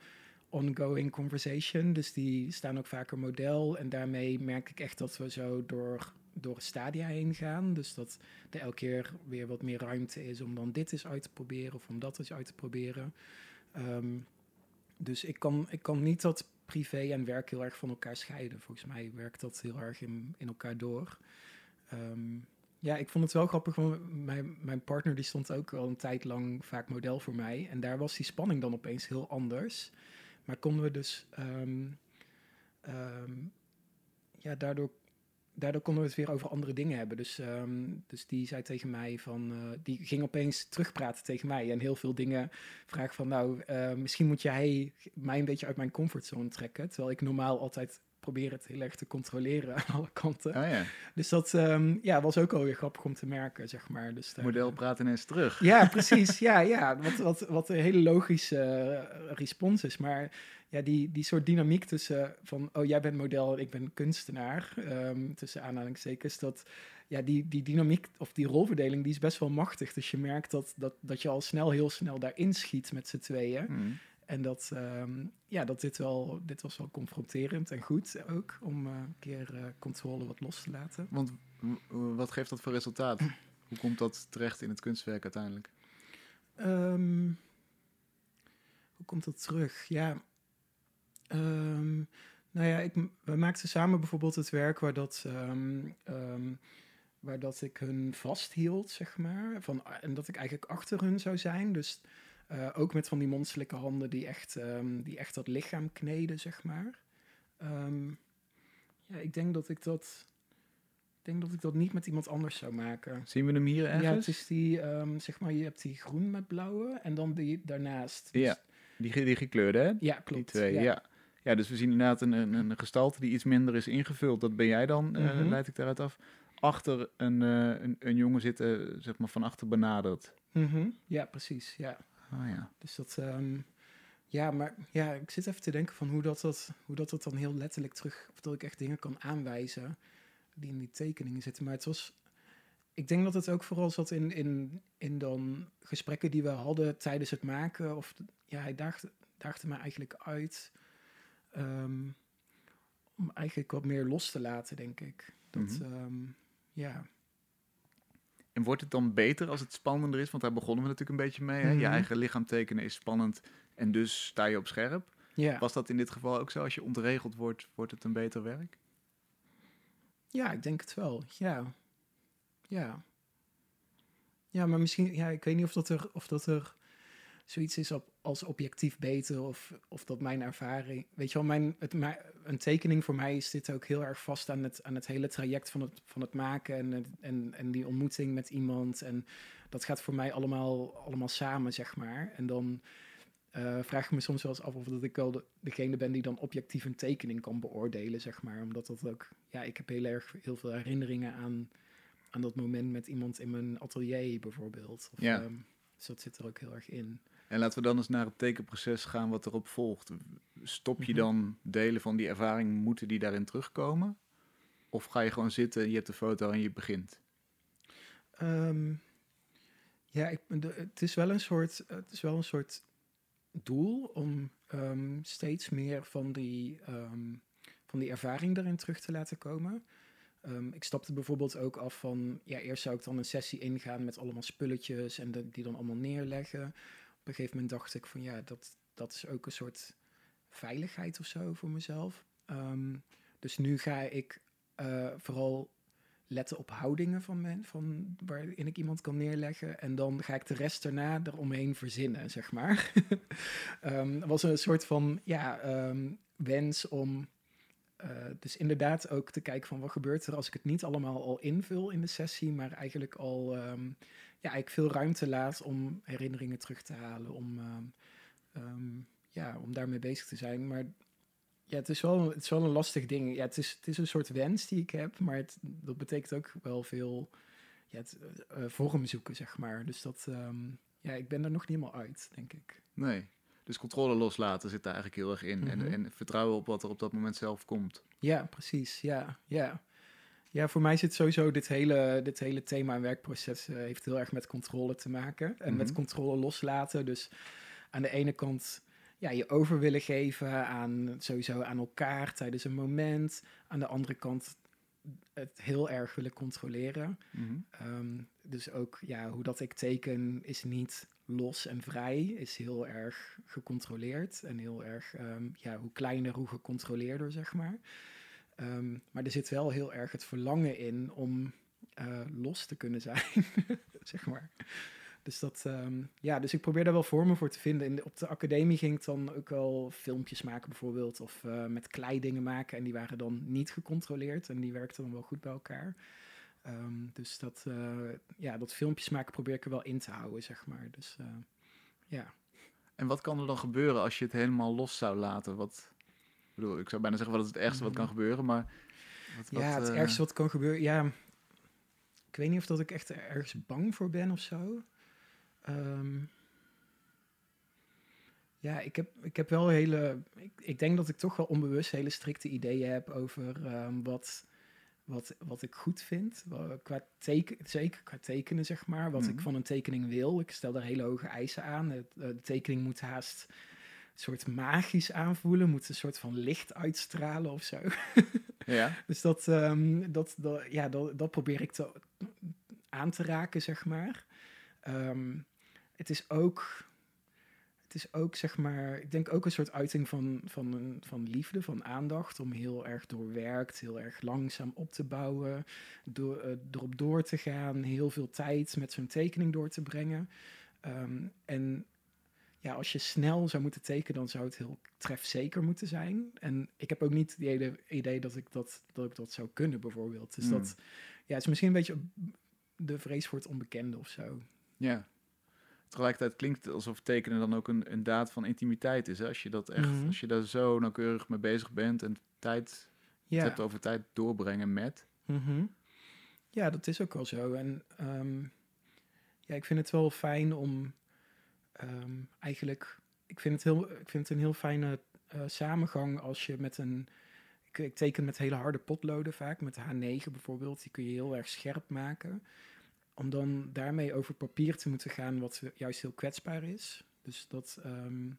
[SPEAKER 2] ongoing conversation. Dus die staan ook vaker model. En daarmee merk ik echt dat we zo door, door stadia heen gaan. Dus dat er elke keer weer wat meer ruimte is om dan dit eens uit te proberen of om dat eens uit te proberen. Ehm, dus ik kan, ik kan niet dat privé en werk heel erg van elkaar scheiden. Volgens mij werkt dat heel erg in, in elkaar door. Ehm, ja, ik vond het wel grappig, mijn, mijn partner die stond ook al een tijd lang vaak model voor mij. En daar was die spanning dan opeens heel anders. Maar konden we dus, ehm, ehm, ja, daardoor, daardoor konden we het weer over andere dingen hebben. Dus, ehm, dus die zei tegen mij van, eh, die ging opeens terugpraten tegen mij. En heel veel dingen vragen van, nou, eh, misschien moet jij mij een beetje uit mijn comfortzone trekken. Terwijl ik normaal altijd probeer het heel erg te controleren aan alle kanten.
[SPEAKER 1] Ah ja,
[SPEAKER 2] Dus dat ehm, ja, was ook alweer grappig om te merken, zeg maar. Dus daar-
[SPEAKER 1] model praat ineens terug.
[SPEAKER 2] Ja, precies. ja, ja. Wat, wat, wat een hele logische eh, respons is. Maar ja, die, die soort dynamiek tussen van... oh, jij bent model en ik ben kunstenaar... ehm, tussen aanhalingstekens, dat... Ja, die, die dynamiek of die rolverdeling, die is best wel machtig. Dus je merkt dat, dat, dat je al snel, heel snel daarin schiet met z'n tweeën.
[SPEAKER 1] Hmm.
[SPEAKER 2] En dat, ehm, ja, dat dit, wel, dit was wel confronterend en goed ook... om eh, een keer eh, controle wat los te laten.
[SPEAKER 1] Want wat geeft dat voor resultaat? Hoe komt dat terecht in het kunstwerk uiteindelijk?
[SPEAKER 2] Ehm, hoe komt dat terug? Ja. ehm, nou ja, ik, we maakten samen bijvoorbeeld het werk waar dat, waar dat ik hun vasthield, zeg maar. Van, en dat ik eigenlijk achter hun zou zijn. Dus eh, ook met van die monsterlijke handen die echt, ehm, die echt dat lichaam kneden, zeg maar. Ehm, ja, ik denk dat ik dat... Ik denk dat ik dat niet met iemand anders zou maken.
[SPEAKER 1] Zien we hem hier ergens?
[SPEAKER 2] Ja, het is die, ehm, zeg maar, je hebt die groen met blauwe en dan die daarnaast. Dus-
[SPEAKER 1] Ja, die, ge- die gekleurde, hè?
[SPEAKER 2] ja klopt.
[SPEAKER 1] Die twee, ja. ja. dus we zien inderdaad een, een, een gestalte die iets minder is ingevuld. Dat ben jij dan,
[SPEAKER 2] Mhm.
[SPEAKER 1] leid ik daaruit af. Achter een, eh, een, een jongen zitten, zeg maar, van achter benaderd.
[SPEAKER 2] Mhm, Ja, precies. Ja.
[SPEAKER 1] Ah ja.
[SPEAKER 2] Dus dat, ehm, ja, maar ja, ik zit even te denken van hoe dat, dat, hoe dat, dat dan heel letterlijk terug, of dat ik echt dingen kan aanwijzen die in die tekeningen zitten. Maar het was, ik denk dat het ook vooral zat in, in, in dan gesprekken die we hadden tijdens het maken. Of ja, hij daagde, daagde me eigenlijk uit ehm, om eigenlijk wat meer los te laten, denk ik. Dat,
[SPEAKER 1] Mhm.
[SPEAKER 2] ehm, ja.
[SPEAKER 1] En wordt het dan beter als het spannender is? Want daar begonnen we natuurlijk een beetje mee. Hè? Je
[SPEAKER 2] Mhm.
[SPEAKER 1] eigen lichaam tekenen is spannend en dus sta je op scherp.
[SPEAKER 2] Ja.
[SPEAKER 1] Was dat in dit geval ook zo? Als je ontregeld wordt, wordt het een beter werk?
[SPEAKER 2] Ja, ik denk het wel. Ja. Ja. Ja, maar misschien, ja, ik weet niet of dat er, of dat er zoiets is op, als objectief beter of, of dat mijn ervaring. Weet je wel, mijn, het, een tekening voor mij is dit ook heel erg vast aan het, aan het hele traject van het, van het maken en, en, en die ontmoeting met iemand. En dat gaat voor mij allemaal, allemaal samen, zeg maar. En dan eh, vraag ik me soms wel eens af of dat ik wel de, degene ben die dan objectief een tekening kan beoordelen, zeg maar. Omdat dat ook, ja, ik heb heel erg heel veel herinneringen aan, aan dat moment met iemand in mijn atelier bijvoorbeeld. Of,
[SPEAKER 1] Ja.
[SPEAKER 2] ehm, dus dat zit er ook heel erg in.
[SPEAKER 1] En laten we dan eens naar het tekenproces gaan wat erop volgt. Stop je
[SPEAKER 2] Mhm.
[SPEAKER 1] dan delen van die ervaring, moeten die daarin terugkomen? Of ga je gewoon zitten, je hebt de foto en je begint?
[SPEAKER 2] Ehm, ja, ik, de, het, is wel een soort, het is wel een soort doel om ehm, steeds meer van die, ehm, van die ervaring erin terug te laten komen. Ik stapte bijvoorbeeld ook af van, ja, eerst zou ik dan een sessie ingaan met allemaal spulletjes en de- die dan allemaal neerleggen. Op een gegeven moment dacht ik van, ja, dat, dat is ook een soort veiligheid of zo voor mezelf. Ehm, dus nu ga ik eh, vooral letten op houdingen van men, van waarin ik iemand kan neerleggen. En dan ga ik de rest daarna eromheen verzinnen, zeg maar. Het was een soort van ja, ehm, wens om eh, dus inderdaad ook te kijken van wat gebeurt er als ik het niet allemaal al invul in de sessie, maar eigenlijk al eigenlijk veel ruimte laat om herinneringen terug te halen, om, ehm, ehm, ja, om daarmee bezig te zijn. Maar ja, het is wel, het is wel een lastig ding. Ja, het, is, het is een soort wens die ik heb, maar het, dat betekent ook wel veel ja, het, eh, vorm zoeken, zeg maar. Dus dat, ehm, ja, ik ben er nog niet helemaal uit, denk ik.
[SPEAKER 1] Nee. Dus controle loslaten zit daar eigenlijk heel erg in.
[SPEAKER 2] Mhm.
[SPEAKER 1] en, en vertrouwen op wat er op dat moment zelf komt.
[SPEAKER 2] Ja, precies. Ja, ja. Ja, voor mij zit sowieso dit hele, dit hele thema en werkproces eh, heeft heel erg met controle te maken. En met
[SPEAKER 1] Mhm.
[SPEAKER 2] controle loslaten. Dus aan de ene kant ja, je over willen geven aan sowieso aan elkaar tijdens een moment. Aan de andere kant het heel erg willen controleren.
[SPEAKER 1] Mhm.
[SPEAKER 2] Ehm, dus ook ja, hoe dat ik teken is niet los en vrij, is heel erg gecontroleerd en heel erg, ehm, ja, hoe kleiner, hoe gecontroleerder, zeg maar. Ehm, maar er zit wel heel erg het verlangen in om eh, los te kunnen zijn, zeg maar. Dus dat, ehm, ja, dus ik probeer daar wel vormen voor te vinden. In de, op de academie ging ik dan ook wel filmpjes maken bijvoorbeeld, of eh, met klei dingen maken. En die waren dan niet gecontroleerd en die werkten dan wel goed bij elkaar. Ehm, dus dat, eh, ja, dat filmpjes maken probeer ik er wel in te houden, zeg maar. Dus ja.
[SPEAKER 1] En wat kan er dan gebeuren als je het helemaal los zou laten? Wat, bedoel, ik zou bijna zeggen wat is het ergste wat kan
[SPEAKER 2] Mhm.
[SPEAKER 1] gebeuren, maar... Wat, wat,
[SPEAKER 2] ja, het
[SPEAKER 1] eh,
[SPEAKER 2] ergste wat kan gebeuren, ja... Ik weet niet of dat ik echt ergens bang voor ben of zo. Ehm, ja, ik heb, ik heb wel hele... Ik, ik denk dat ik toch wel onbewust hele strikte ideeën heb over ehm, wat, wat, wat ik goed vind. Qua teken, zeker qua tekenen, zeg maar. Wat ik
[SPEAKER 1] Mhm.
[SPEAKER 2] van een tekening wil. Ik stel daar hele hoge eisen aan. Eh, de tekening moet haast soort magisch aanvoelen. Moet een soort van licht uitstralen of zo.
[SPEAKER 1] Ja,
[SPEAKER 2] Dus dat, ehm, dat, dat, ja, dat, dat probeer ik te, aan te raken, zeg maar. Ehm, het is ook, het is ook, zeg maar, ik denk ook een soort uiting van, van, van liefde, van aandacht, om heel erg doorwerkt, heel erg langzaam op te bouwen, door, eh, erop door te gaan, heel veel tijd met zo'n tekening door te brengen. Ehm, en ja, als je snel zou moeten tekenen, dan zou het heel trefzeker moeten zijn. En ik heb ook niet het idee, idee dat, ik dat, dat ik dat zou kunnen, bijvoorbeeld. Dus
[SPEAKER 1] Hmm.
[SPEAKER 2] dat ja, het is misschien een beetje de vrees voor het onbekende of zo.
[SPEAKER 1] ja. Tegelijkertijd klinkt het alsof tekenen dan ook een, een daad van intimiteit is. Hè? Als je dat echt,
[SPEAKER 2] Mhm.
[SPEAKER 1] als je daar zo nauwkeurig mee bezig bent en tijd, het hebt over tijd doorbrengen met.
[SPEAKER 2] Mhm. Ja, dat is ook wel zo. En ehm, ja, ik vind het wel fijn om ehm, eigenlijk. Ik vind het, heel, ik vind het een heel fijne eh, samengang als je met een. Ik, ik teken met hele harde potloden vaak, met H9 bijvoorbeeld. Die kun je heel erg scherp maken. Om dan daarmee over papier te moeten gaan, wat juist heel kwetsbaar is. Dus dat. ehm,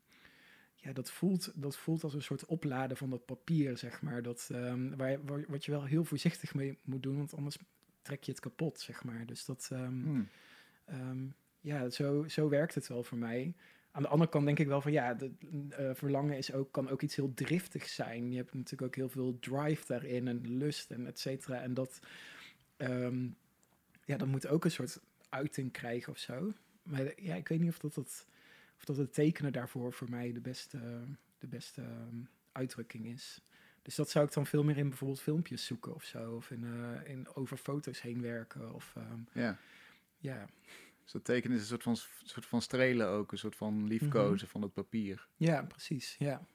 [SPEAKER 2] ja, dat voelt, dat voelt als een soort opladen van dat papier, zeg maar. Dat, ehm, waar, waar, wat je wel heel voorzichtig mee moet doen, want anders trek je het kapot, zeg maar. Dus dat,
[SPEAKER 1] Hmm.
[SPEAKER 2] Ja, zo, zo werkt het wel voor mij. Aan de andere kant denk ik wel van ja, de, eh, verlangen is ook, kan ook iets heel driftigs zijn. Je hebt natuurlijk ook heel veel drive daarin en lust en et cetera. En dat, ehm, ja, dat moet ook een soort uiting krijgen of zo. Maar ja, ik weet niet of dat, dat, of dat het tekenen daarvoor voor mij de beste, de beste ehm, uitdrukking is. Dus dat zou ik dan veel meer in bijvoorbeeld filmpjes zoeken of zo. Of in, eh, in over foto's heen werken. Of ehm,
[SPEAKER 1] Ja.
[SPEAKER 2] ja.
[SPEAKER 1] Dus dat tekenen is een soort van, soort van strelen ook, een soort van liefkozen
[SPEAKER 2] Mhm.
[SPEAKER 1] van het papier.
[SPEAKER 2] Ja, precies. Ja.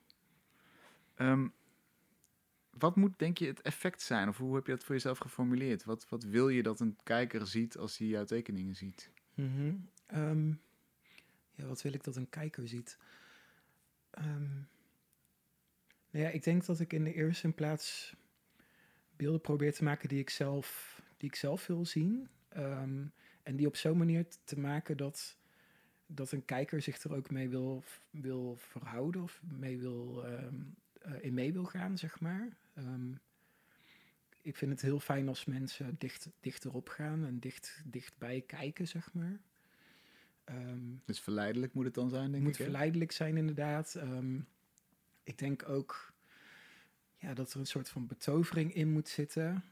[SPEAKER 1] Ehm, wat moet, denk je, het effect zijn? Of hoe heb je dat voor jezelf geformuleerd? Wat, wat wil je dat een kijker ziet als hij jouw tekeningen ziet?
[SPEAKER 2] Mhm. Ehm, ja, wat wil ik dat een kijker ziet? Ehm, nou ja, ik denk dat ik in de eerste plaats beelden probeer te maken die ik zelf, die ik zelf wil zien. Ehm, en die op zo'n manier te maken dat, dat een kijker zich er ook mee wil, wil verhouden of mee wil, ehm, eh, in mee wil gaan, zeg maar. Ehm, ik vind het heel fijn als mensen dicht, dichterop gaan en dicht, dichtbij kijken, zeg maar. Ehm,
[SPEAKER 1] Dus verleidelijk moet het dan zijn, denk
[SPEAKER 2] moet
[SPEAKER 1] ik. hè?
[SPEAKER 2] verleidelijk zijn, inderdaad. Ik denk ook ja, dat er een soort van betovering in moet zitten.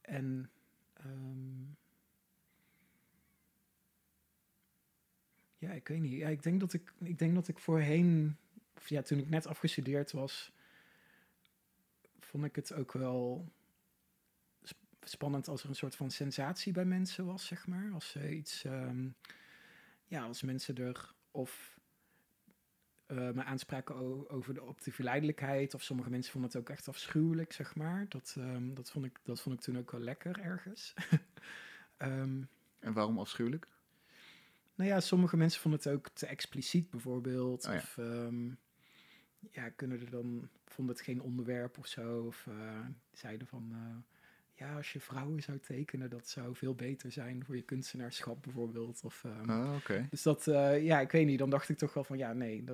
[SPEAKER 2] En ehm, ja, ik weet niet. Ja, ik denk dat ik, ik denk dat ik voorheen, of ja, toen ik net afgestudeerd was, vond ik het ook wel sp- spannend als er een soort van sensatie bij mensen was, zeg maar. Als ze iets, ehm, ja, als mensen er of eh, me aanspraken over de, op de verleidelijkheid, of sommige mensen vonden het ook echt afschuwelijk, zeg maar. Dat, ehm, dat, vond, ik, dat vond ik toen ook wel lekker ergens. Ehm,
[SPEAKER 1] En waarom afschuwelijk?
[SPEAKER 2] nou ja, sommige mensen vonden het ook te expliciet bijvoorbeeld.
[SPEAKER 1] Oh ja.
[SPEAKER 2] Of ehm, ja, kunnen er dan, vonden het geen onderwerp of zo. Of eh, zeiden van, eh, ja, als je vrouwen zou tekenen, dat zou veel beter zijn voor je kunstenaarschap bijvoorbeeld. Of, ehm,
[SPEAKER 1] oké.
[SPEAKER 2] Dus dat, eh, ja, ik weet niet, dan dacht ik toch wel van, ja, nee,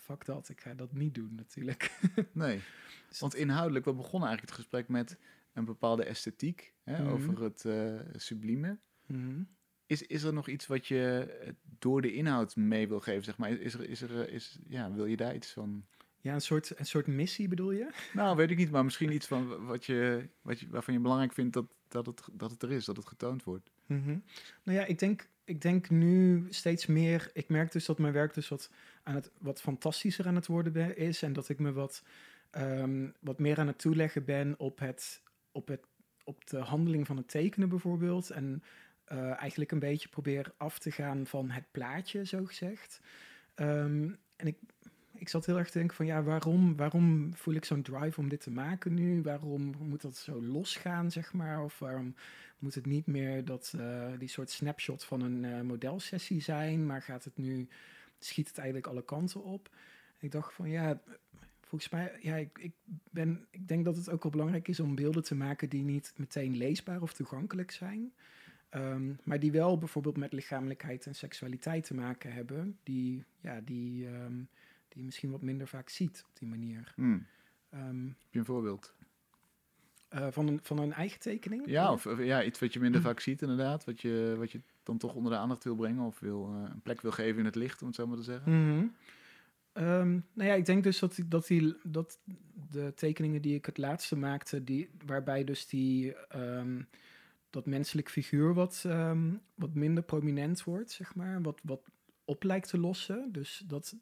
[SPEAKER 2] fuck dat, ik ga dat niet doen natuurlijk.
[SPEAKER 1] Nee.
[SPEAKER 2] Dus
[SPEAKER 1] Want inhoudelijk, we begonnen eigenlijk het gesprek met een bepaalde esthetiek hè,
[SPEAKER 2] Mhm.
[SPEAKER 1] over het eh, sublieme.
[SPEAKER 2] Mhm.
[SPEAKER 1] Is, is er nog iets wat je eh, door de inhoud mee wil geven? Zeg maar? Is er, is er, is, ja, wil je daar iets van?
[SPEAKER 2] Ja, een soort, een soort missie bedoel je?
[SPEAKER 1] Nou, weet ik niet, maar misschien iets van wat je, wat je, waarvan je belangrijk vindt dat, dat, het, dat het er is, dat het getoond wordt.
[SPEAKER 2] Mhm. Nou ja, ik denk, ik denk nu steeds meer. Ik merk dus dat mijn werk dus wat, aan het, wat fantastischer aan het worden is. En dat ik me wat, ehm, wat meer aan het toeleggen ben op, het, op, het, op de handeling van het tekenen bijvoorbeeld. En eh, eigenlijk een beetje probeer af te gaan van het plaatje, zo gezegd. Ehm, en ik, ik zat heel erg te denken van ja, waarom, waarom voel ik zo'n drive om dit te maken nu? Waarom moet dat zo losgaan, zeg maar? Of waarom moet het niet meer dat, eh, die soort snapshot van een eh, modelsessie zijn, maar gaat het nu, schiet het eigenlijk alle kanten op? Ik dacht van ja, volgens mij, ja, ik, ik, ben, ik denk dat het ook wel belangrijk is om beelden te maken die niet meteen leesbaar of toegankelijk zijn. Ehm, maar die wel bijvoorbeeld met lichamelijkheid en seksualiteit te maken hebben, die, ja, die, ehm, die je misschien wat minder vaak ziet op die manier.
[SPEAKER 1] Hmm.
[SPEAKER 2] Ehm,
[SPEAKER 1] Heb je een voorbeeld?
[SPEAKER 2] eh, van, een, van een eigen tekening?
[SPEAKER 1] Ja, of of ja, iets wat je minder vaak ziet inderdaad. Wat je, wat je dan toch onder de aandacht wil brengen of wil, eh, een plek wil geven in het licht, om het zo maar te zeggen.
[SPEAKER 2] Mhm. Ehm, nou ja, ik denk dus dat, die- dat, die, dat de tekeningen die ik het laatste maakte, die, waarbij dus die, ehm, dat menselijk figuur wat, wat minder prominent wordt, zeg maar, wat, wat op lijkt te lossen. Dus dat,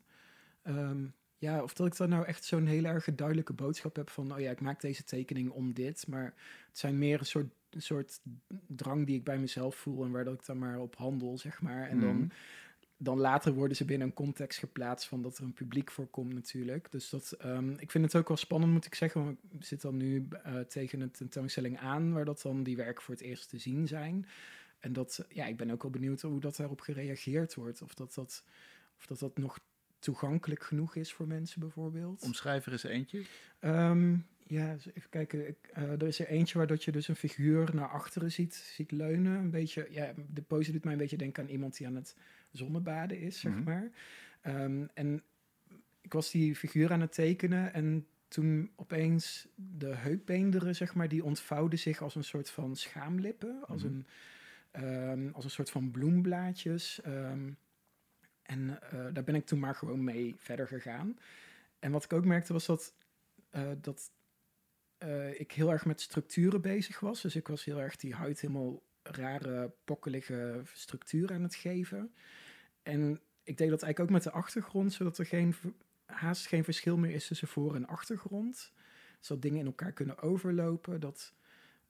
[SPEAKER 2] ehm, ja, of dat ik dan nou echt zo'n hele erg duidelijke boodschap heb van, oh ja, ik maak deze tekening om dit, maar het zijn meer een soort, een soort drang die ik bij mezelf voel en waar dat ik dan maar op handel, zeg maar. En dan
[SPEAKER 1] Mhm.
[SPEAKER 2] dan later worden ze binnen een context geplaatst van dat er een publiek voor komt natuurlijk. Dus dat, ehm, ik vind het ook wel spannend moet ik zeggen, want ik zit dan nu eh, tegen een tentoonstelling aan waar dat dan die werken voor het eerst te zien zijn. En dat, ja, ik ben ook wel benieuwd hoe dat daarop gereageerd wordt. Of dat dat, of dat, dat nog toegankelijk genoeg is voor mensen bijvoorbeeld.
[SPEAKER 1] Omschrijf er eens eentje.
[SPEAKER 2] Ehm, ja, eens even kijken. Ik, eh, er is er eentje waar dat je dus een figuur naar achteren ziet, ziet leunen. Een beetje, ja, de pose doet mij een beetje denken aan iemand die aan het zonnebaden is, zeg
[SPEAKER 1] Mhm.
[SPEAKER 2] maar. Ehm, en ik was die figuur aan het tekenen en toen opeens de heupbeenderen, zeg maar, die ontvouwden zich als een soort van schaamlippen, als,
[SPEAKER 1] Mhm.
[SPEAKER 2] een, ehm, als een soort van bloemblaadjes. En eh, daar ben ik toen maar gewoon mee verder gegaan. En wat ik ook merkte was dat, eh, dat eh, ik heel erg met structuren bezig was. Dus ik was heel erg die huid helemaal rare, pokkelige structuur aan het geven. En ik deed dat eigenlijk ook met de achtergrond, zodat er geen, haast geen verschil meer is tussen voor- en achtergrond. Zodat dingen in elkaar kunnen overlopen. Dat,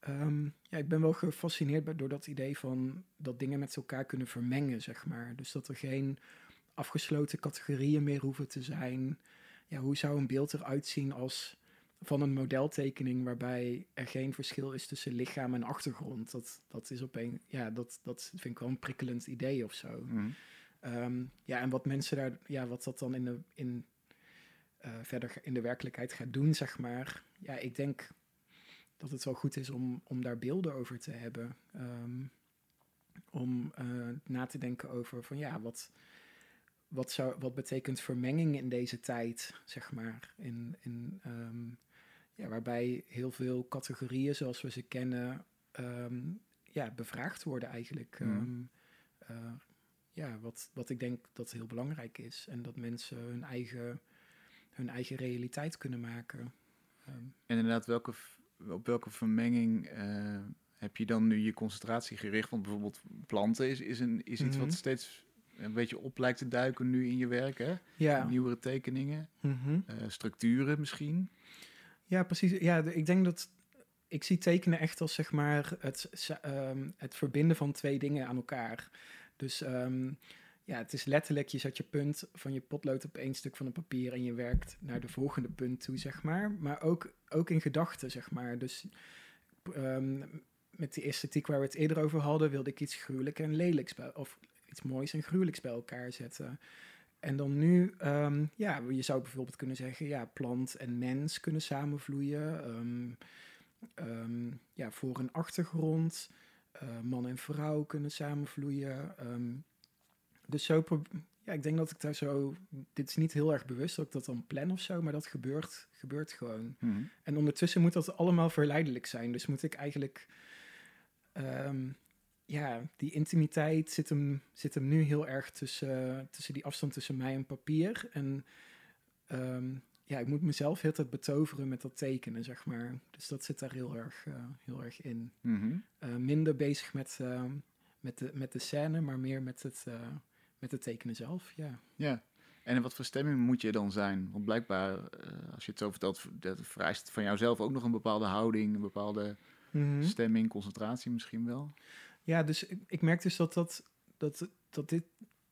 [SPEAKER 2] Ehm, ja, ik ben wel gefascineerd door dat idee van dat dingen met elkaar kunnen vermengen, zeg maar. Dus dat er geen afgesloten categorieën meer hoeven te zijn. Ja, hoe zou een beeld eruit zien als van een modeltekening waarbij er geen verschil is tussen lichaam en achtergrond? Dat, dat is opeens, ja, dat, dat vind ik wel een prikkelend idee of zo.
[SPEAKER 1] Mhm.
[SPEAKER 2] Ehm, ja, en wat mensen daar, ja, wat dat dan in de, in, eh, verder in de werkelijkheid gaat doen, zeg maar. Ja, ik denk dat het wel goed is om, om daar beelden over te hebben. Ehm, om eh, na te denken over van ja, wat, wat, zou, wat betekent vermenging in deze tijd, zeg maar. In, in, ehm, ja, waarbij heel veel categorieën zoals we ze kennen, ehm, ja, bevraagd worden eigenlijk. Ehm, eh, ja, wat, wat ik denk dat heel belangrijk is. En dat mensen hun eigen, hun eigen realiteit kunnen maken.
[SPEAKER 1] En inderdaad, welke, op welke vermenging eh, heb je dan nu je concentratie gericht? Want bijvoorbeeld planten is, is, een, is iets wat
[SPEAKER 2] Mhm.
[SPEAKER 1] steeds een beetje op lijkt te duiken nu in je werk, hè?
[SPEAKER 2] ja.
[SPEAKER 1] Nieuwere tekeningen,
[SPEAKER 2] Mhm.
[SPEAKER 1] eh, structuren misschien.
[SPEAKER 2] Ja, precies. Ja, ik denk dat ik zie tekenen echt als zeg maar het, ehm, het verbinden van twee dingen aan elkaar. Dus ehm, ja, het is letterlijk, je zet je punt van je potlood op één stuk van een papier en je werkt naar de volgende punt toe, zeg maar. Maar ook, ook in gedachten, zeg maar. Dus ehm, met die esthetiek waar we het eerder over hadden, wilde ik iets gruwelijks en lelijks of iets moois en gruwelijks bij elkaar zetten. En dan nu, ehm, ja, je zou bijvoorbeeld kunnen zeggen, ja, plant en mens kunnen samenvloeien. ehm, ehm, ja, voor een achtergrond, eh, man en vrouw kunnen samenvloeien. dus zo, ja, ik denk dat ik daar zo, dit is niet heel erg bewust dat ik dat dan plan of zo, maar dat gebeurt, gebeurt gewoon.
[SPEAKER 1] Mhm.
[SPEAKER 2] En ondertussen moet dat allemaal verleidelijk zijn. Dus moet ik eigenlijk. Ja, die intimiteit zit hem, zit hem nu heel erg tussen, tussen die afstand tussen mij en papier. En ehm, ja, ik moet mezelf heel tijd betoveren met dat tekenen, zeg maar. Dus dat zit daar heel erg, eh, heel erg in.
[SPEAKER 1] Mhm.
[SPEAKER 2] Eh, minder bezig met, ehm, met, de, met de scène, maar meer met het, eh, met het tekenen zelf, ja.
[SPEAKER 1] Ja. En in wat voor stemming moet je dan zijn? Want blijkbaar, als je het zo vertelt, dat vereist van jouzelf ook nog een bepaalde houding, een bepaalde stemming, concentratie misschien wel.
[SPEAKER 2] Ja, dus ik, merk dus dat, dat, dat, dat dit...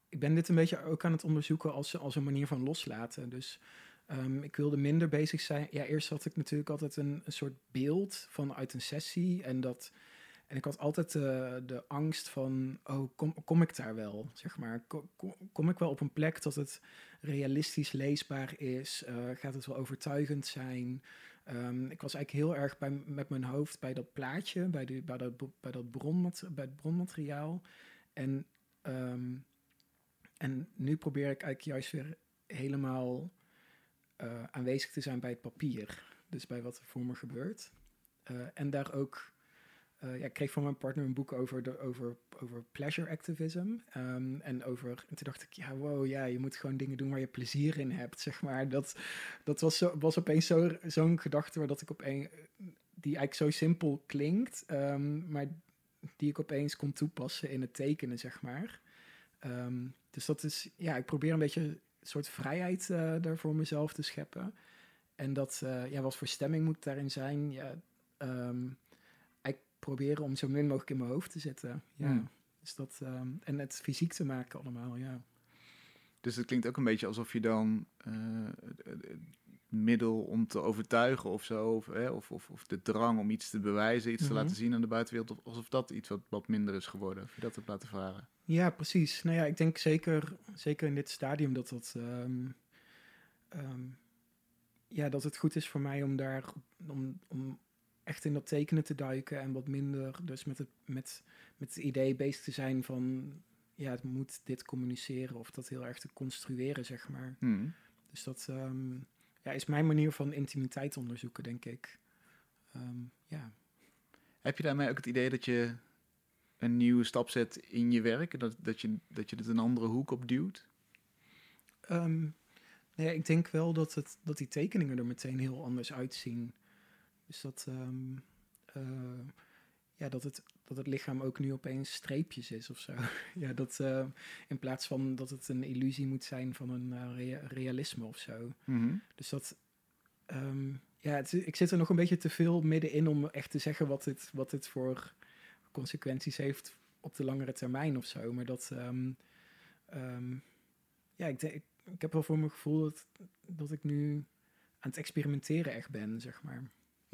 [SPEAKER 2] Ik ben dit een beetje ook aan het onderzoeken als, als een manier van loslaten. Dus ehm, ik wilde minder bezig zijn. Ja, eerst had ik natuurlijk altijd een, een soort beeld vanuit een sessie. En, dat, en ik had altijd de, de angst van, oh, kom, kom ik daar wel? Zeg maar, kom, kom, ik wel op een plek dat het realistisch leesbaar is? Eh, gaat het wel overtuigend zijn? Ehm, ik was eigenlijk heel erg bij, met mijn hoofd bij dat plaatje, bij, bij, dat, bij, dat bronmat, bij het bronmateriaal. En, ehm, en nu probeer ik eigenlijk juist weer helemaal eh, aanwezig te zijn bij het papier. Dus bij wat er voor me gebeurt. Eh, en daar ook... eh, ja, ik kreeg van mijn partner een boek over, over, over pleasure activism. Ehm, en, over, en toen dacht ik, ja, wow, ja, je moet gewoon dingen doen waar je plezier in hebt, zeg maar. Dat, dat was, zo, was opeens zo- zo'n gedachte waar dat ik opeen, die eigenlijk zo simpel klinkt, ehm, maar die ik opeens kon toepassen in het tekenen, zeg maar. Ehm, dus dat is, ja, ik probeer een beetje een soort vrijheid eh daar voor mezelf te scheppen. En dat, eh, ja, wat voor stemming moet daarin zijn? Ja, proberen om zo min mogelijk in mijn hoofd te zitten. Ja.
[SPEAKER 1] Hmm.
[SPEAKER 2] Dus dat, ehm, en het fysiek te maken allemaal, ja.
[SPEAKER 1] Dus het klinkt ook een beetje alsof je dan eh, middel om te overtuigen of zo, of, hè, of, of, of de drang om iets te bewijzen, iets te
[SPEAKER 2] Mhm.
[SPEAKER 1] laten zien aan de buitenwereld, of alsof dat iets wat, wat minder is geworden, of je dat hebt laten varen.
[SPEAKER 2] Ja, precies. Nou ja, ik denk zeker, zeker in dit stadium dat dat... ehm, ehm, ja, dat het goed is voor mij om daar... Om, om echt in dat tekenen te duiken en wat minder dus met het, met, met het idee bezig te zijn van... Ja, het moet dit communiceren of dat heel erg te construeren, zeg maar.
[SPEAKER 1] Hmm.
[SPEAKER 2] Dus dat ehm, ja, is mijn manier van intimiteit onderzoeken, denk ik. Ehm, ja.
[SPEAKER 1] Heb je daarmee ook het idee dat je een nieuwe stap zet in je werk, dat, dat, je, dat je het een andere hoek op duwt?
[SPEAKER 2] Nou ja, ik denk wel dat, het, dat die tekeningen er meteen heel anders uitzien. Dus dat, ehm, eh, ja, dat, het, dat het lichaam ook nu opeens streepjes is of zo. ja, dat, eh, in plaats van dat het een illusie moet zijn van een eh, rea- realisme of zo.
[SPEAKER 1] Mhm.
[SPEAKER 2] Dus dat, ehm, ja, het, ik zit er nog een beetje te veel middenin om echt te zeggen wat dit, wat dit voor consequenties heeft op de langere termijn of zo. Maar dat, ehm, ja, ik, ik, ik heb wel voor mijn gevoel dat, dat ik nu aan het experimenteren echt ben, zeg maar.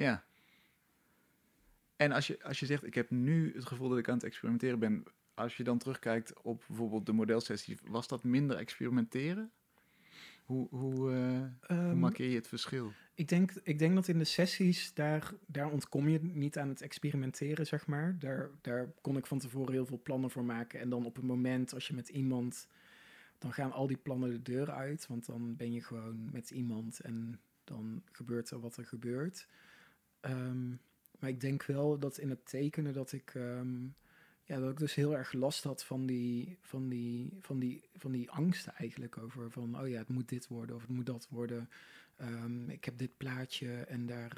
[SPEAKER 1] Ja. En als je, als je zegt, ik heb nu het gevoel dat ik aan het experimenteren ben, als je dan terugkijkt op bijvoorbeeld de modelsessie, was dat minder experimenteren? Hoe, hoe, eh, hoe
[SPEAKER 2] Ehm,
[SPEAKER 1] markeer je het verschil?
[SPEAKER 2] Ik denk, ik denk dat in de sessies, daar, daar ontkom je niet aan het experimenteren, zeg maar. Daar, daar kon ik van tevoren heel veel plannen voor maken. En dan op het moment, als je met iemand, dan gaan al die plannen de deur uit. Want dan ben je gewoon met iemand en dan gebeurt er wat er gebeurt. Ehm, maar ik denk wel dat in het tekenen dat ik, ehm, ja, dat ik dus heel erg last had van die, van die, van die, van die angsten eigenlijk over van, oh ja, het moet dit worden of het moet dat worden. Ehm, ik heb dit plaatje en daar,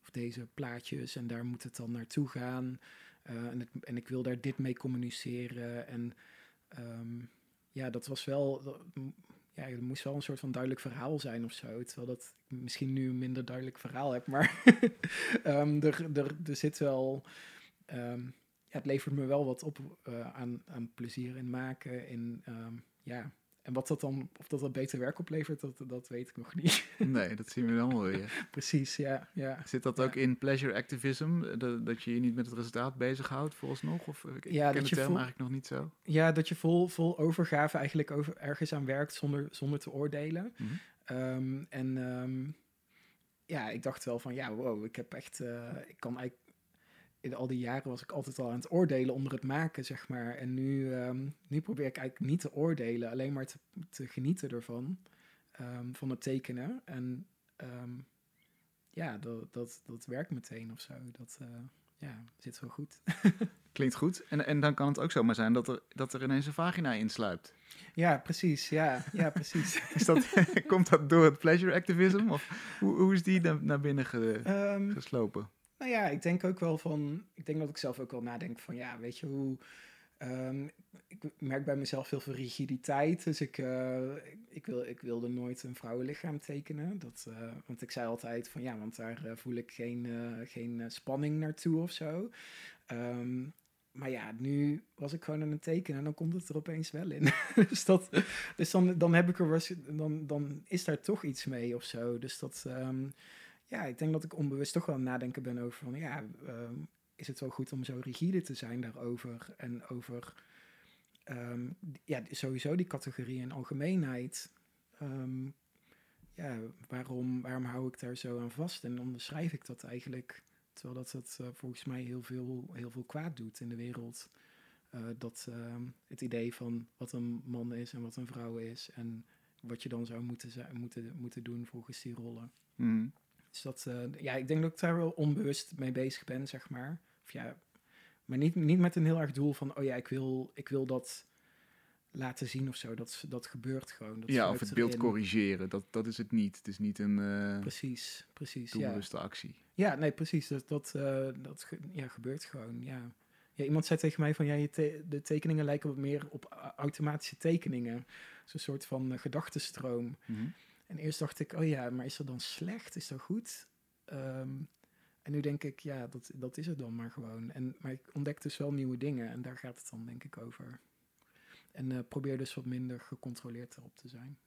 [SPEAKER 2] of deze plaatjes en daar moet het dan naartoe gaan. Eh, en, en ik wil daar dit mee communiceren. En ja, dat was wel, ja, er moest wel een soort van duidelijk verhaal zijn of zo. Terwijl dat ik misschien nu een minder duidelijk verhaal heb, maar ehm, er, er, er zit wel, ehm, ja, het levert me wel wat op eh, aan, aan plezier in maken. In, ehm, ja, en wat dat dan, of dat dat beter werk oplevert, dat, dat weet ik nog niet.
[SPEAKER 1] Nee, dat zien we dan wel weer.
[SPEAKER 2] Precies, ja. ja.
[SPEAKER 1] Zit dat
[SPEAKER 2] Ja.
[SPEAKER 1] ook in pleasure activism? Dat, dat je je niet met het resultaat bezighoudt vooralsnog? Of, ik
[SPEAKER 2] Ja,
[SPEAKER 1] ken
[SPEAKER 2] dat
[SPEAKER 1] de
[SPEAKER 2] je
[SPEAKER 1] term eigenlijk nog niet zo.
[SPEAKER 2] Ja, dat je vol, vol overgave eigenlijk over, ergens aan werkt zonder, zonder te oordelen.
[SPEAKER 1] Mhm.
[SPEAKER 2] Ehm, en ehm, ja, ik dacht wel van, ja, wow, ik heb echt, eh, ik kan eigenlijk, in al die jaren was ik altijd al aan het oordelen onder het maken, zeg maar. En nu, ehm, nu probeer ik eigenlijk niet te oordelen, alleen maar te, te genieten ervan, ehm, van het tekenen. En ehm, ja, dat, dat, dat werkt meteen of zo. Dat, eh, ja, zit wel goed.
[SPEAKER 1] Klinkt goed. En, en dan kan het ook zomaar zijn dat er, dat er ineens een vagina insluipt.
[SPEAKER 2] Ja, precies. Ja, ja precies.
[SPEAKER 1] Is dat, komt dat door het pleasure activism? Of hoe, hoe is die naar binnen ge- geslopen?
[SPEAKER 2] Nou ja, ik denk ook wel van. Ik denk dat ik zelf ook wel nadenk van ja, weet je hoe. ehm, ik merk bij mezelf heel veel rigiditeit. Dus ik, eh, ik, wil, ik wilde nooit een vrouwenlichaam tekenen. Dat, eh, want ik zei altijd van ja, want daar eh, voel ik geen, geen spanning naartoe of zo. Ehm, maar ja, nu was ik gewoon aan het tekenen en dan komt het er opeens wel in. dus dat, dus dan, dan heb ik er dan, dan is daar toch iets mee of zo. Dus dat, ehm, ja, ik denk dat ik onbewust toch wel aan nadenken ben over van ja, ehm, is het wel goed om zo rigide te zijn daarover en over ehm, ja, sowieso die categorie en algemeenheid. Ehm, ja, waarom, waarom hou ik daar zo aan vast en onderschrijf ik dat eigenlijk? Terwijl dat het eh, volgens mij heel veel, heel veel kwaad doet in de wereld. Eh, dat het idee van wat een man is en wat een vrouw is en wat je dan zou moeten, moeten, moeten doen volgens die rollen.
[SPEAKER 1] Mhm.
[SPEAKER 2] Dus dat, eh, ja, ik denk dat ik daar wel onbewust mee bezig ben, zeg maar. Of ja, maar niet, niet met een heel erg doel van, oh ja, ik wil, ik wil dat laten zien of zo. Dat, dat gebeurt gewoon. Dat
[SPEAKER 1] Ja, of het beeld
[SPEAKER 2] erin.
[SPEAKER 1] corrigeren. Dat, dat is het niet. Het is niet een eh
[SPEAKER 2] Precies, precies. Ja.
[SPEAKER 1] doelbewuste actie.
[SPEAKER 2] ja, nee, precies. Dat, dat, eh, dat ja, gebeurt gewoon, ja. ja. Iemand zei tegen mij van, ja, je te- de tekeningen lijken wat meer op automatische tekeningen. Zo'n soort van gedachtenstroom.
[SPEAKER 1] Mhm.
[SPEAKER 2] En eerst dacht ik, oh ja, maar is dat dan slecht? Is dat goed? Ehm, en nu denk ik, ja, dat, dat is het dan maar gewoon. En, maar ik ontdek dus wel nieuwe dingen en daar gaat het dan denk ik over. En eh, probeer dus wat minder gecontroleerd erop te zijn.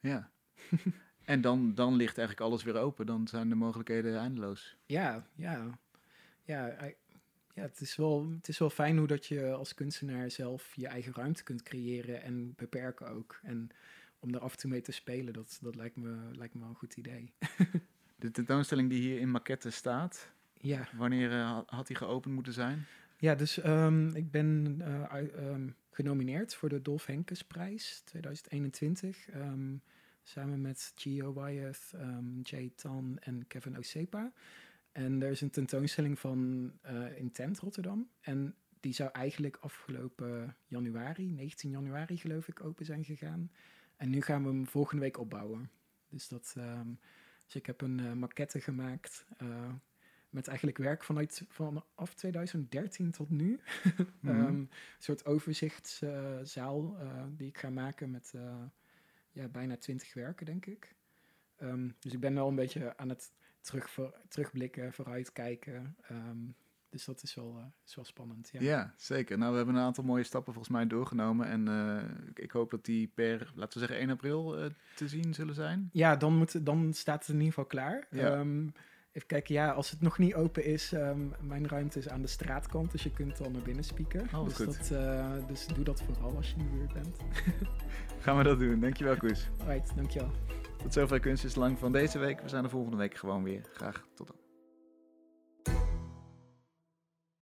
[SPEAKER 1] Ja. en dan, dan ligt eigenlijk alles weer open. Dan zijn de mogelijkheden eindeloos.
[SPEAKER 2] Ja, ja. Ja, I- ja het, is wel, het is wel fijn hoe dat je als kunstenaar zelf je eigen ruimte kunt creëren en beperken ook. En om er af en toe mee te spelen, dat, dat lijkt, me, lijkt me wel een goed idee.
[SPEAKER 1] De tentoonstelling die hier in maquette staat,
[SPEAKER 2] Ja,
[SPEAKER 1] wanneer eh, ha- had die geopend moeten zijn?
[SPEAKER 2] Ja, dus ehm, ik ben eh, ehm, genomineerd voor de Dolf Henkesprijs 2021. ehm, samen met Gio Wyeth, Jay Tan en Kevin Osepa. En er is een tentoonstelling van eh Intent Rotterdam. En die zou eigenlijk afgelopen januari, 19 januari geloof ik, open zijn gegaan. En nu gaan we hem volgende week opbouwen. Dus, dat, ehm, dus ik heb een eh, maquette gemaakt eh, met eigenlijk werk vanuit vanaf 2013 tot nu.
[SPEAKER 1] Mhm.
[SPEAKER 2] Ehm, een soort overzichtszaal eh, die ik ga maken met ja, bijna 20 werken, denk ik. Ehm, dus ik ben wel een beetje aan het terug voor, terugblikken, vooruitkijken. Ehm, dus dat is wel, uh, is wel spannend. Ja.
[SPEAKER 1] ja. zeker. Nou, we hebben een aantal mooie stappen volgens mij doorgenomen. En uh, ik hoop dat die per, laten we zeggen, 1 april uh, te zien zullen zijn.
[SPEAKER 2] Ja, dan, moet, dan staat het in ieder geval klaar.
[SPEAKER 1] Ja.
[SPEAKER 2] Um, even kijken, ja, als het nog niet open is, um, mijn ruimte is aan de straatkant. Dus je kunt al naar binnen spieken.
[SPEAKER 1] Oh,
[SPEAKER 2] dus,
[SPEAKER 1] goed.
[SPEAKER 2] dat, dus doe dat vooral als je in de buurt bent.
[SPEAKER 1] Gaan we dat doen. Dankjewel, Koes.
[SPEAKER 2] Right, dankjewel.
[SPEAKER 1] Tot zover Kunst is Lang van deze week. We zijn er volgende week gewoon weer. Graag tot dan.